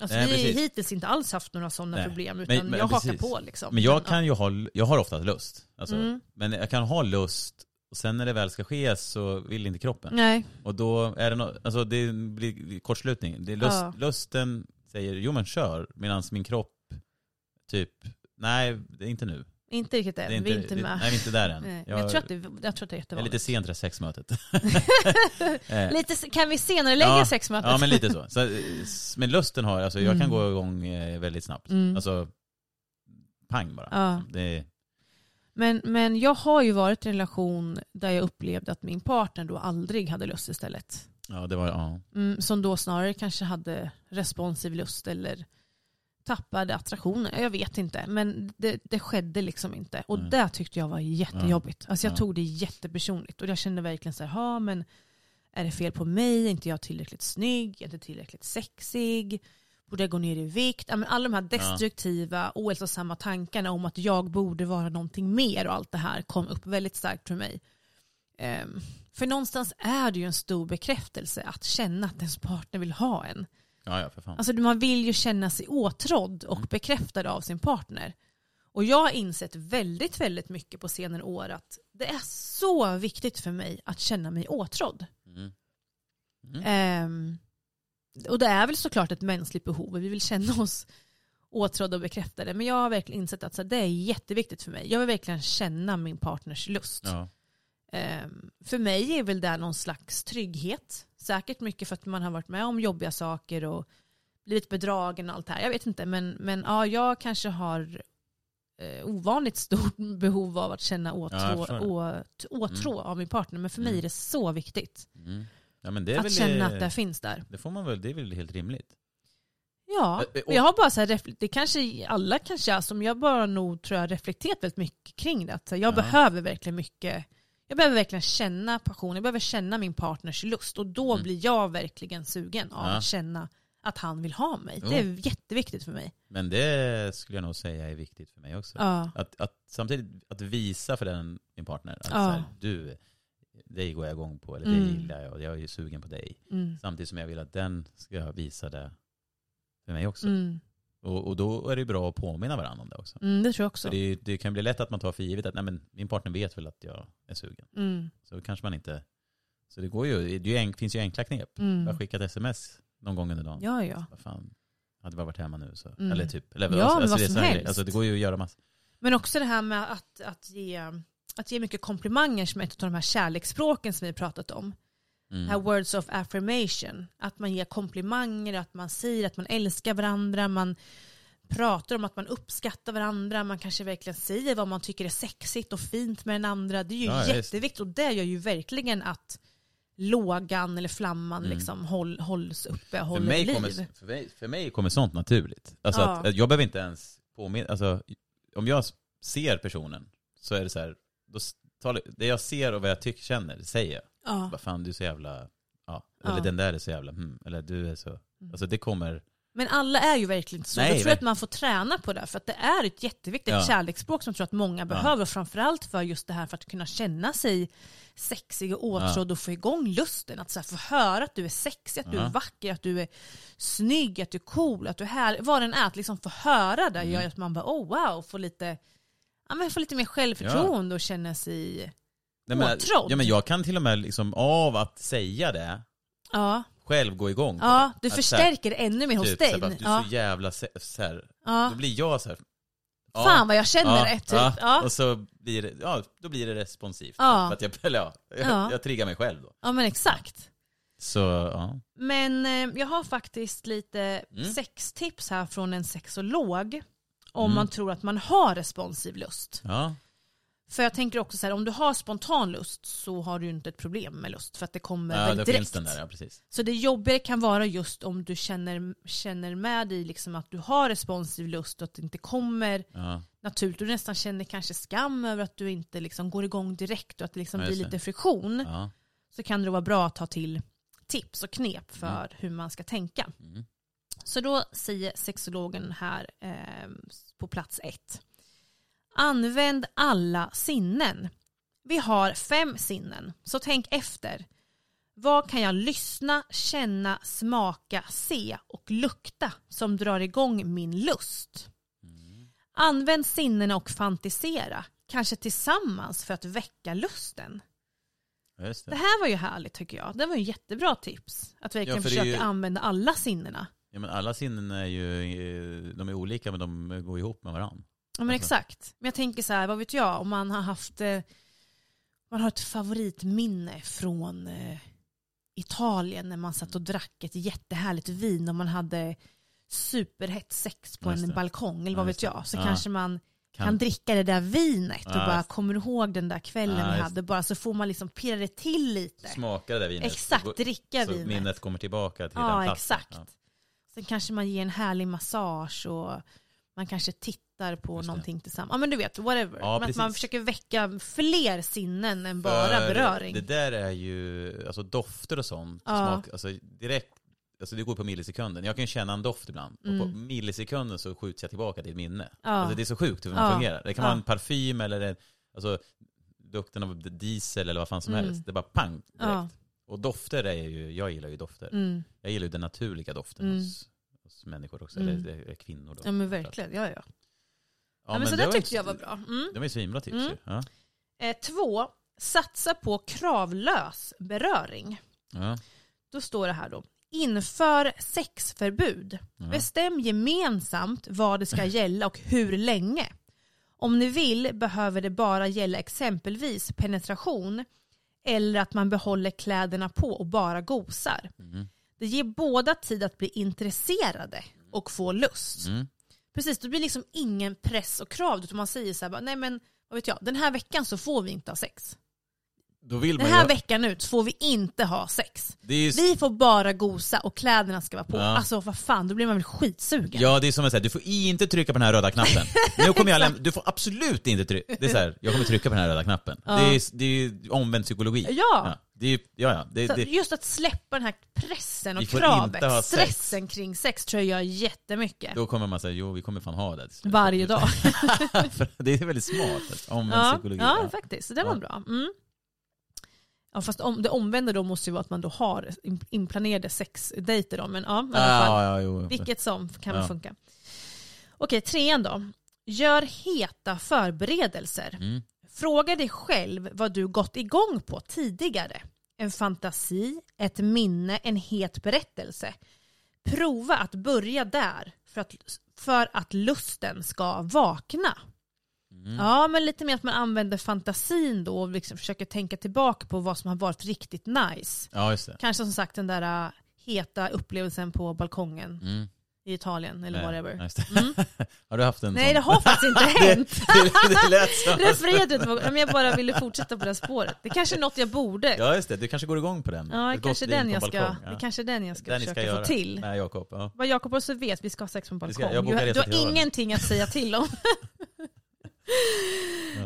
Alltså, Nej, vi har hittills inte alls haft några sådana Nej. problem. Men- Utan men jag hakar precis. på liksom. Men jag, ja. kan ju ha, jag har oftast lust. Alltså, Mm. Men jag kan ha lust och sen när det väl ska ske så vill inte kroppen. Nej, Och då är det no, alltså det blir kortslutning. Det lust, Ja. Lusten säger jo men kör, medan min kropp typ nej det är inte nu. Inte riktigt än. inte, vi är inte det, med. nej vi är inte där än. Nej. Jag, Jag, tror att det, jag tror att det är jag är jättevanligt. lite sen till det här sexmötet. <laughs> Eh, Lite, kan vi senare lägga Ja. sexmötet? Ja men lite så. så eh, men lusten har, alltså jag kan Mm. gå igång eh, väldigt snabbt. Mm. Alltså pang bara. Ja. Det, Men, men jag har ju varit i en relation där jag upplevde att min partner då aldrig hade lust istället. ja det var, ja. Mm, som då snarare kanske hade responsiv lust eller tappade attraktionen. Jag vet inte. Men det, det skedde liksom inte. Och Nej. det tyckte jag var jättejobbigt. Alltså jag Ja. tog det jättepersonligt. Och jag kände verkligen så här, men är det fel på mig? Är inte jag tillräckligt snygg? Är inte tillräckligt sexig? Borde jag gå ner i vikt? Ja, alla de här destruktiva, ohälsosamma tankarna om att jag borde vara någonting mer och allt det här kom upp väldigt starkt för mig. Ehm, för någonstans är det ju en stor bekräftelse att känna att ens partner vill ha en. Ja, ja, för fan. Alltså man vill ju känna sig åtrådd och bekräftad av sin partner. Och jag har insett väldigt, väldigt mycket på senare år att det är så viktigt för mig att känna mig åtrådd. Mm. Ehm, och det är väl såklart ett mänskligt behov, vi vill känna oss åtrådda och bekräftade. Men jag har verkligen insett att så det är jätteviktigt för mig. Jag vill verkligen känna min partners lust. Ja. Ehm, för mig är väl det någon slags trygghet. Säkert mycket för att man har varit med om jobbiga saker och blivit bedragen och allt det här. Jag vet inte, men, men ja, jag kanske har eh, ovanligt stort <laughs> behov av att känna Ja, åtrå, det. åt, åtrå av min partner. Men för mig Mm. är det så viktigt Mm. ja, det att känna att det finns där. Det får man väl, det är väl helt rimligt. Ja, och jag har bara så här, det kanske alla kanske är som jag bara nog tror jag reflekterat väldigt mycket kring det. Att jag Ja. behöver verkligen mycket, jag behöver verkligen känna passion, jag behöver känna min partners lust och då Mm. blir jag verkligen sugen av Ja. att känna att han vill ha mig. Jo. Det är jätteviktigt för mig. Men det skulle jag nog säga är viktigt för mig också. Ja. Att, att samtidigt att visa för den, min partner att Ja. här, du, dig går jag igång på, eller det Mm. gillar jag och jag är ju sugen på dig. Mm. Samtidigt som jag vill att den ska visa det för mig också. Mm. Och, och då är det bra att påminna varandra om det också. Mm, det tror jag också. Det, det kan bli lätt att man tar för givet att nej, men min partner vet väl att jag är sugen. Mm. Så kanske man inte... Så det går ju, det en, finns ju enkla knep. Mm. Bara skicka ett sms någon gång under dagen. Ja, ja. Vad fan, hade bara varit hemma nu så. Mm. Eller typ. Eller, Ja, men vad det är som här- helst. Alltså det går ju att göra massa. Men också det här med att, att, ge, att ge mycket komplimanger som är ett av de här kärleksspråken som vi pratat om. Mm. här words of affirmation. Att man ger komplimanger, att man säger att man älskar varandra, man pratar om att man uppskattar varandra, man kanske verkligen säger vad man tycker är sexigt och fint med den andra. Det är ju Ja, jätteviktigt och det gör ju verkligen att lågan eller flamman Mm. liksom håll, hålls uppe, För håller mig, liv. kommer, för, mig, för mig kommer sånt naturligt. Alltså Ja. att, att jag behöver inte ens påminna, alltså om jag ser personen så är det så här, då det jag ser och vad jag tycker, känner, det säger jag. Ja. Vad fan du är så jävla, ja. Ja. Eller den där är så jävla, hmm. Eller du är så, alltså det kommer, Men alla är ju verkligen inte så. Nej, jag tror nej. att man får träna på det. För att det är ett jätteviktigt Ja. kärleksspråk som jag tror att många behöver. Och framförallt för just det här för att kunna känna sig sexig och åtrådd och få igång lusten. Att så här, få höra att du är sexig, att du Ja. är vacker, att du är snygg, att du är cool, att du är härlig. Vad den är, att liksom få höra det Mm. gör att man bara oh wow, får lite, ja, men får lite mer självförtroende och känna sig Nej, men, Åtrådd. ja men jag kan till och med liksom av att säga det, Ja, själv gå igång ja du Att här, förstärker det ännu mer hos typ, dig. Här, bara, du är så jävla, så här, ja. då blir jag så här, ja, Fan vad jag känner ja, det. Typ. Ja, Ja. och så blir det, ja, då blir det responsivt. För att jag, eller ja, jag, Ja. jag triggar mig själv då. ja men exakt. Så ja. Men eh, jag har faktiskt lite Mm. sextips här från en sexolog. Om Mm. man tror att man har responsiv lust. ja. För jag tänker också så här, om du har spontan lust så har du ju inte ett problem med lust. För att det kommer Ja, väldigt det direkt. där, ja precis. Så det jobbiga kan vara just om du känner, känner med dig liksom att du har responsiv lust och att det inte kommer Ja. naturligt. Du nästan känner kanske skam över att du inte liksom går igång direkt och att det liksom Ja, blir lite friktion. Ja. Så kan det vara bra att ta till tips och knep för hur man ska tänka. Mm. Så då säger sexologen här eh, på plats ett. Använd alla sinnen. Vi har fem sinnen, så tänk efter. Vad kan jag lyssna, känna, smaka, se och lukta som drar igång min lust? Använd sinnena och fantisera, kanske tillsammans för att väcka lusten. Det. Det här var ju härligt tycker jag. Det var ju jättebra tips. Att verkligen Ja, är försöka ju- använda alla sinnena. Ja, men alla sinnen är ju, eh, de är olika men de går ihop med varandra. Ja men exakt. Men jag tänker så här, vad vet jag, om man har haft, eh, man har ett favoritminne från eh, Italien när man satt och drack ett jättehärligt vin och man hade superhett sex på en balkong eller vad vet jag. Så Ja. kanske man kan, Kan- dricka det där vinet och Ja, bara kommer ihåg den där kvällen Ja, vi hade. Bara så får man liksom pirra det till lite. Smaka det där vinet. Exakt, så, dricka så vinet. minnet kommer tillbaka till den Ja, platsen. exakt. Ja. Sen kanske man ger en härlig massage och man kanske tittar på Just det. någonting tillsammans. Ja men du vet, whatever. Ja, men att man försöker väcka fler sinnen än bara För beröring. Det där är ju, alltså dofter och sånt, Ja. smak, alltså direkt, alltså det går på millisekunden. Jag kan ju känna en doft ibland och på Mm. millisekunden så skjuts jag tillbaka till ett minne. Ja. Alltså det är så sjukt hur man fungerar. Det kan vara en parfym eller en, alltså lukten av diesel eller vad fan som Mm. helst. Det är bara pang direkt. Ja. Och dofter är ju, jag gillar ju dofter. Mm. Jag gillar ju den naturliga doften Mm. hos, hos människor också, Mm. eller, eller kvinnor då. Ja men verkligen, ja ja. Ja, men, så det det tyckte jag var bra. Mm. Det var ju svinbra tips Mm. Ja. Eh, två, satsa på kravlös beröring. Ja. Då står det här då. Inför sexförbud. Ja. Bestäm gemensamt vad det ska gälla och hur länge. Om ni vill behöver det bara gälla exempelvis penetration eller att man behåller kläderna på och bara gosar. Mm. Det ger båda tid att bli intresserade och få lust. Mm. Precis, det blir liksom ingen press och krav utan man säger så här, nej men vad vet jag, den här veckan så får vi inte ha sex. Den här ju, veckan ut får vi inte ha sex. det är ju, Vi får bara gosa och kläderna ska vara på. Ja. Alltså vad fan, då blir man väl skitsugen. Ja, det är som att säga, du får inte trycka på den här röda knappen. <laughs> Nu kommer jag lämna, du får absolut inte trycka. Det är så här, jag kommer trycka på den här röda knappen. Ja. Det, är, det är omvänd psykologi. Ja. är, ju- ja, ja. Det, det, just att släppa den här pressen och kravet, stressen kring sex tror jag gör jättemycket. då kommer man säga, jo vi kommer fan ha det. Varje dag. <laughs> Det är väldigt smart. Omvänd ja, psykologi. ja, faktiskt. Så det var Ja. bra. Mm. Ja, fast om, det omvända då måste ju vara att man då har in- inplanerade sexdejter då. Men ja, i alla fall. Ja, ja, jo. Vilket som kan Ja. funka. Okej, trean då. Gör heta förberedelser. Mm. Fråga dig själv vad du gått igång på tidigare. En fantasi, ett minne, en het berättelse. Prova att börja där för att, för att lusten ska vakna. Mm. Ja, men lite mer att man använder fantasin då och liksom försöker tänka tillbaka på vad som har varit riktigt nice. Ja. Kanske som sagt den där äh, heta upplevelsen på balkongen Mm. I Italien eller whatever. ja, det. Mm. <laughs> Har du haft en Nej sån? det har faktiskt inte <laughs> hänt. <laughs> det, det som... Refererade men jag bara ville fortsätta på det här spåret. Det kanske är något jag borde. Ja, Ja, just det. Du kanske går igång på den. det Ett kanske den jag ska, ja. det kanske är den jag ska Den ska försöka göra. få till. Nej, Jakob. Ja. Vad Jakob också vet, vi ska ha sex på en ska- balkong. bokar du, resa du har ingenting att säga till om.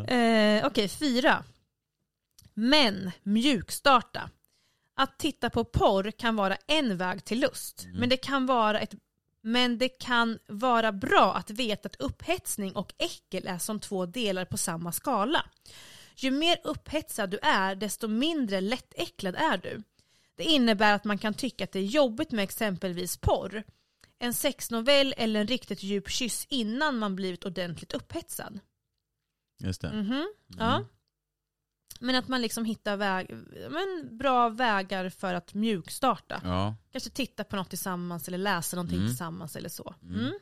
eh, Okej, fyra. Men mjukstarta. Att titta på porr kan vara en väg till lust. Mm. Men, det kan vara ett, men det kan vara bra att veta att upphetsning och äckel är som två delar på samma skala. Ju mer upphetsad du är, desto mindre lättäcklad är du. Det innebär att man kan tycka att det är jobbigt med exempelvis porr, en sexnovell eller en riktigt djup kyss innan man blivit ordentligt upphetsad. Just det. Mhm, Ja. Men att man liksom hittar väg, men bra vägar för att mjukstarta. Ja. Kanske titta på något tillsammans eller läsa någonting Mm. tillsammans eller så. Mm. Mm.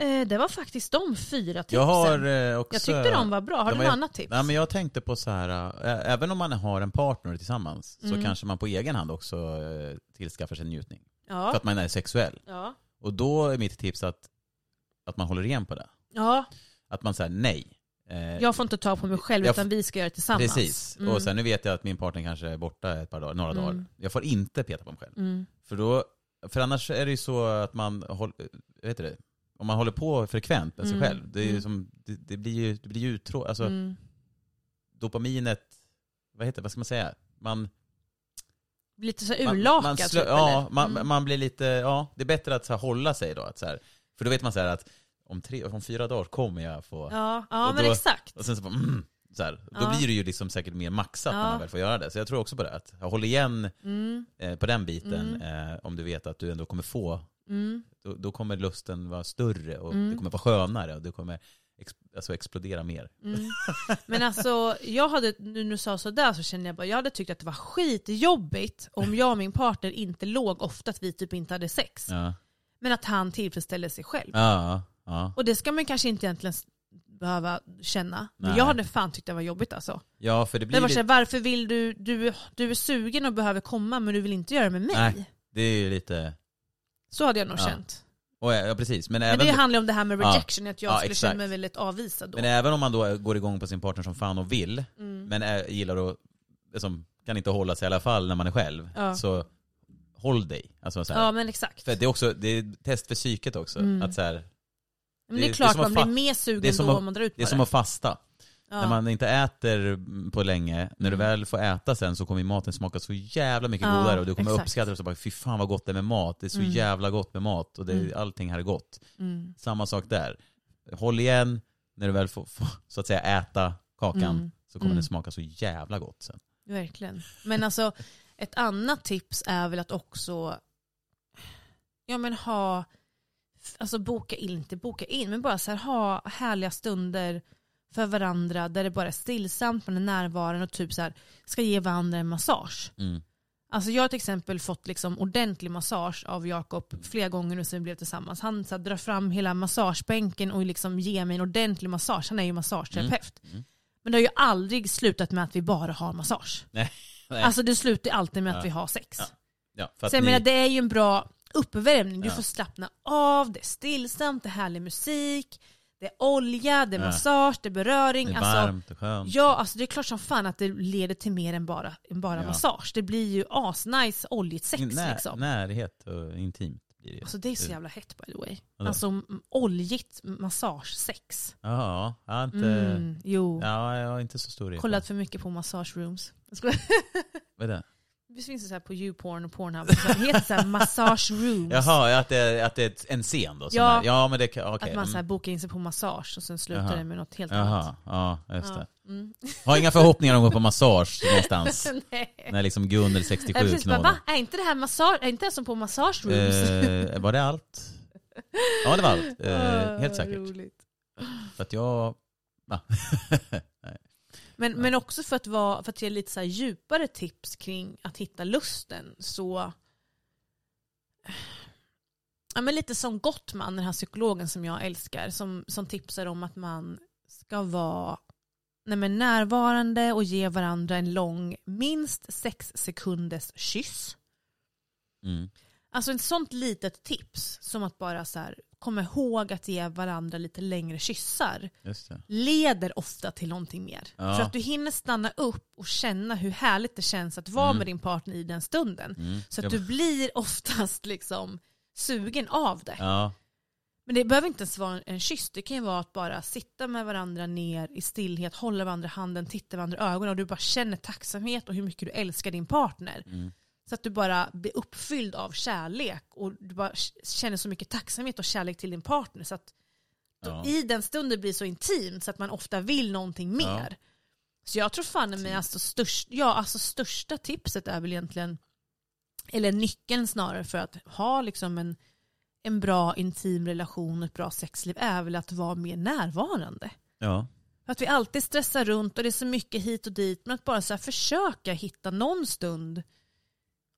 Eh, det var faktiskt de fyra tipsen. Jag har eh, också... Jag tyckte de var bra. Har du något annat tips? Nej, men jag tänkte på så här, äh, även om man har en partner tillsammans så Mm. kanske man på egen hand också äh, tillskaffar sig njutning. För ja. att man är sexuell. Ja. Och då är mitt tips att, att man håller igen på det. ja, Att man säger nej. Eh, jag får inte ta på mig själv utan vi ska göra det tillsammans. Precis. Mm. Och sen nu vet jag att min partner kanske är borta ett par dagar, några Mm. dagar. Jag får inte peta på mig själv. Mm. För, då, för annars är det ju så att man håller, vet du det, om man håller på frekvent med sig Mm. själv, det, Mm. som, det, det blir ju, det blir ju uttråkigt. Alltså Mm. dopaminet, vad heter vad ska man säga? Man, Lite så man, urlakad man, typ, slö, ja, eller? man, man blir lite, ja, det är bättre att så här, hålla sig då. Att, så här, för då vet man så här att om, tre, om fyra dagar kommer jag få, Ja, ja Och men då- exakt. och sen så bara, mm, så här, då Ja. blir det ju liksom säkert mer maxat när Ja. man väl får göra det. Så jag tror också på det, att håller igen Mm. eh, på den biten Mm. eh, om du vet att du ändå kommer få Mm. då, då kommer lusten vara större och Mm. det kommer vara skönare och det kommer ex, alltså explodera mer. Mm. <laughs> Men alltså, jag hade, nu när du sa sådär så kände jag bara, jag hade tyckt att det var skitjobbigt om jag och min partner inte låg ofta att vi typ inte hade sex. Ja, Men att han tillfredsställer sig själv. ja, ja. Och det ska man kanske inte egentligen behöva känna. Men Nej. jag hade fan tyckt det var jobbigt alltså. ja för det Det blir var lite, såhär, varför vill du, du, du är sugen och behöver komma men du vill inte göra det med mig. Nej. det är ju lite, Så hade jag nog Ja. känt. och, ja precis. Men, Men även, det handlar om det här med Ja. rejection, att jag Ja, skulle exakt. känna mig väldigt avvisad då. men även om man då går igång på sin partner som fan och vill, Mm. men är, gillar att, liksom, kan inte hålla sig i alla fall när man är själv, Ja. så håll dig. Alltså, så här. Ja men exakt. För det är också, det är test för psyket också. Mm. Att så här, men det- det det är är klart som man att blir mer det är sugen då att- om man drar ut på det är som att fasta. Ja. När man inte äter på länge, när du Mm. väl får äta sen så kommer maten smaka så jävla mycket Ja, godare och du kommer exakt. uppskatta det så bara fy fan vad gott det är med mat. Det är så Mm. jävla gott med mat och det, Mm. allting här är gott. Mm. Samma sak där. Håll igen när du väl får, får så att säga äta kakan Mm. så kommer Mm. den smaka så jävla gott sen. Verkligen. Men alltså ett annat tips är väl att också ja, men ha, alltså boka in, inte boka in, men bara så här, ha härliga stunder för varandra där det bara är stillsamt, man är närvarande och typ så här, ska ge varandra en massage. Mm. Alltså jag har till exempel fått liksom ordentlig massage av Jakob flera gånger nu sen vi blev tillsammans. Han så här, drar fram hela massagebänken och liksom ger mig en ordentlig massage. Han är ju massageterapeut. Mm. Mm. Men det har ju aldrig slutat med att vi bara har massage. Nej. <laughs> Nej. Alltså det slutar alltid med att Ja. vi har sex. Ja. ja, jag ni, menar det är ju en bra uppvärmning. Du får slappna av, det är stillsamt, det är härlig musik, det är olja, det är massage, det är beröring. det är alltså, varmt och skönt. Ja, alltså det är klart som fan att det leder till mer än bara, än bara Ja. massage. Det blir ju asnice oljigt sex När, liksom. Närhet och intimt blir det. Alltså det är så jävla hett by the way. Vadå? Alltså oljigt massagesex. Ja, jag har inte, Mm, jo. ja, jag har inte så stor erfarenhet. Kollat för mycket på massage rooms. Jag skojar. Vad är det? Det finns så här på YouPorn och Pornhub. Det heter så här massage rooms. <laughs> Jaha, att det, att det är en scen då? Ja. ja men det okej. Att man så här mm. bokar in sig på massage och sen slutar Jaha. det med något helt annat. Jaha, ja just Ja. det. Mm. <laughs> Har inga förhoppningar om att gå på massage någonstans. <laughs> Nej. När liksom Gunnel 67 Jag precis bara, va? Är inte det här massage? Är inte det som på massage rooms? Eh, var det allt? Ja det var allt, eh, Ah, helt säkert. roligt. För att jag... Ja. Men, Ja. men också för att, vara, för att ge lite så djupare tips kring att hitta lusten så ja, men lite som Gottman, den här psykologen som jag älskar, som, som tipsar om att man ska vara nej men närvarande och ge varandra en lång, minst sex sekunders kyss. Mm. Alltså ett sånt litet tips som att bara så här, komma ihåg att ge varandra lite längre kyssar leder ofta till någonting mer. Ja. För att du hinner stanna upp och känna hur härligt det känns att vara Mm. med din partner i den stunden. Mm. Så att du blir oftast liksom sugen av det. Ja, Men det behöver inte ens vara en kyss, det kan ju vara att bara sitta med varandra ner i stillhet, hålla varandra handen, titta varandra i ögonen och du bara känner tacksamhet och hur mycket du älskar din partner. mm. Så att du bara blir uppfylld av kärlek och du bara känner så mycket tacksamhet och kärlek till din partner. Så att ja. i den stunden blir det så intimt så att man ofta vill någonting mer. Så jag tror fan med alltså, störst, ja, alltså största tipset är väl egentligen, eller nyckeln snarare för att ha liksom en, en bra intim relation och ett bra sexliv är väl att vara mer närvarande. ja. Att vi alltid stressar runt och det är så mycket hit och dit men att bara så försöka hitta någon stund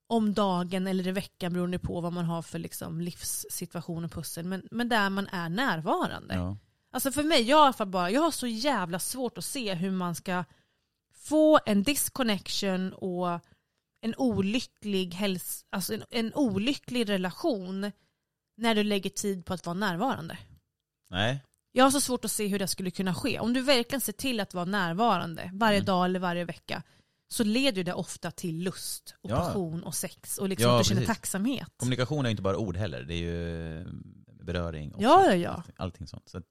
om dagen eller i veckan beroende på vad man har för liksom livssituation och pussel men, men där man är närvarande. ja. Alltså för mig, jag, fall bara, jag har så jävla svårt att se hur man ska få en disconnection och en olycklig, häls alltså en, en olycklig relation när du lägger tid på att vara närvarande. Nej. Jag har så svårt att se hur det skulle kunna ske. Om du verkligen ser till att vara närvarande varje Mm. dag eller varje vecka så leder det ofta till lust och Ja. passion och sex och liksom Ja, att du känner tacksamhet. Kommunikation är ju inte bara ord heller, det är ju beröring också. Ja, ja, ja. Allting, allting sånt. Så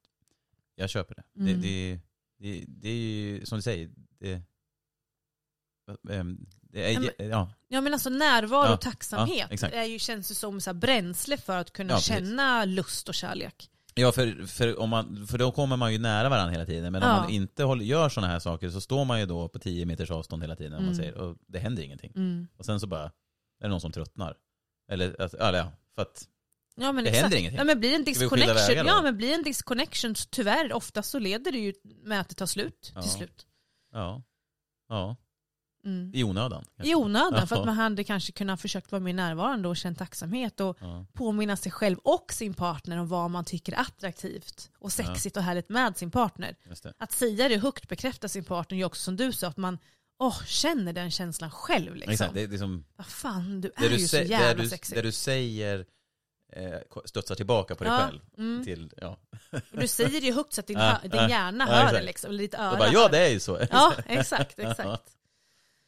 jag köper det. Mm. Det, det, det. Det är ju, som du säger, det, ehm, det är, ja, Ja men alltså närvaro och tacksamhet ja, är ju, känns ju som så bränsle för att kunna känna lust och kärlek. Ja för, för, om man, för då kommer man ju nära varandra hela tiden. Men om Ja. man inte håller, gör sådana här saker så står man ju då på 10 meters avstånd hela tiden. Om man Mm. säger, och det händer ingenting. Mm. Och sen så bara, är det någon som tröttnar. Eller, alltså, eller ja, för att, Ja, men Det exakt. händer ingenting. Ja, men blir en disconnection, ja, men blir en disconnection tyvärr ofta så leder det ju med att det tar slut Ja. till slut. ja, ja, Mm. i onödan. I onödan, för Ja. att man hade kanske kunnat försökt vara mer närvarande och känt tacksamhet och Ja, påminna sig själv och sin partner om vad man tycker är attraktivt och sexigt och härligt med sin partner. Att säga det högt, bekräfta sin partner, är också som du sa, att man åh, känner den känslan själv. Liksom. Exakt, det, är som, Vad fan, du är du, ju så jävla det du, sexig. det du säger eh, studsar tillbaka på dig Ja, själv. mm. Till, ja. Du säger det ju högt så att din, <laughs> Ja, din ja, hjärna ja, hör exakt. det, liksom, eller ditt öra bara, ja det är ju så. Ja, <laughs> exakt, exakt.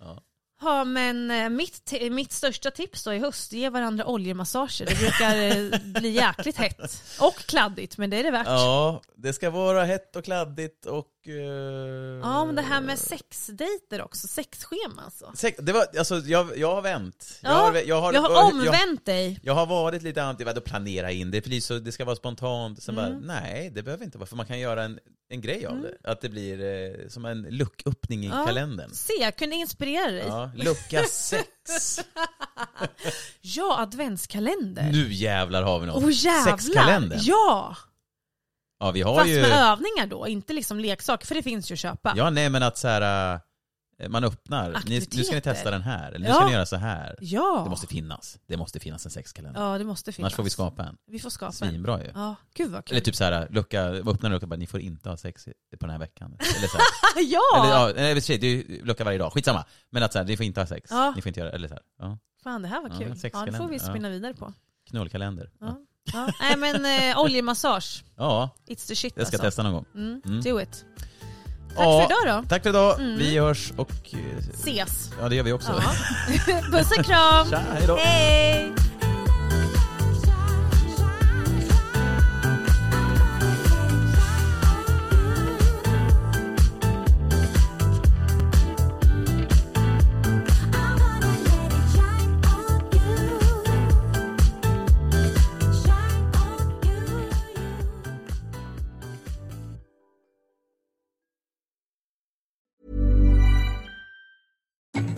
Ja. Men eh, mitt, mitt största tips då i höst, ge varandra oljemassager. Det brukar eh, bli jäkligt hett. Och kladdigt, men det är det värt. Ja, det ska vara hett och kladdigt och eh, Ja, men det här med sexdejter också, sexschema alltså. Sex, det var, alltså, jag, jag har vänt. Jag Ja, har, jag har, jag har jag- omvänt dig. Jag har varit lite anti, vadå planera in det, blir så, det ska vara spontant. Sen Mm. bara, nej det behöver inte vara, för man kan göra en, en grej av det. Att det blir eh, som en lucköppning i Ja. kalendern. Se, jag kunde inspirera dig. Ja, Ja, lucka sex. <laughs> adventskalender. nu jävlar har vi något. Åh jävlar! Sexkalendern. Ja! Ja, vi har Fast ju... med övningar då, inte liksom leksaker, för det finns ju att köpa. Ja, nej men att så här, eh, man öppnar, ni, nu ska ni testa den här, eller nu Ja. ska ni göra så här. Ja. Det måste finnas, det måste finnas en sexkalender. Ja, det måste finnas. Annars får vi skapa en. Vi får skapa en. Svinbra ju. Ja, gud vad kul. Eller typ så här, lucka, öppna en lucka bara, ni får inte ha sex på den här veckan. Eller så här. <laughs> ja! Eller, ja, nej, det är ju lucka varje dag, skitsamma. Men att så här, ni får inte ha sex, Ja. ni får inte göra, eller så här. Ja. Fan, det här var Ja, kul. Ja, sexkalender. det får vi Ja. spinna vidare på. Knullkalender. Ja. Ja. Nej men eh, oljemassage, ja, it's the shit jag ska alltså. testa någon gång. Mm, Mm. Do it. Tack Ja. för idag då. Tack för idag, Mm. vi hörs och... eh, Ses. Ja, det gör vi också. Ja. <laughs> Puss och kram. Tja, hejdå. Hej!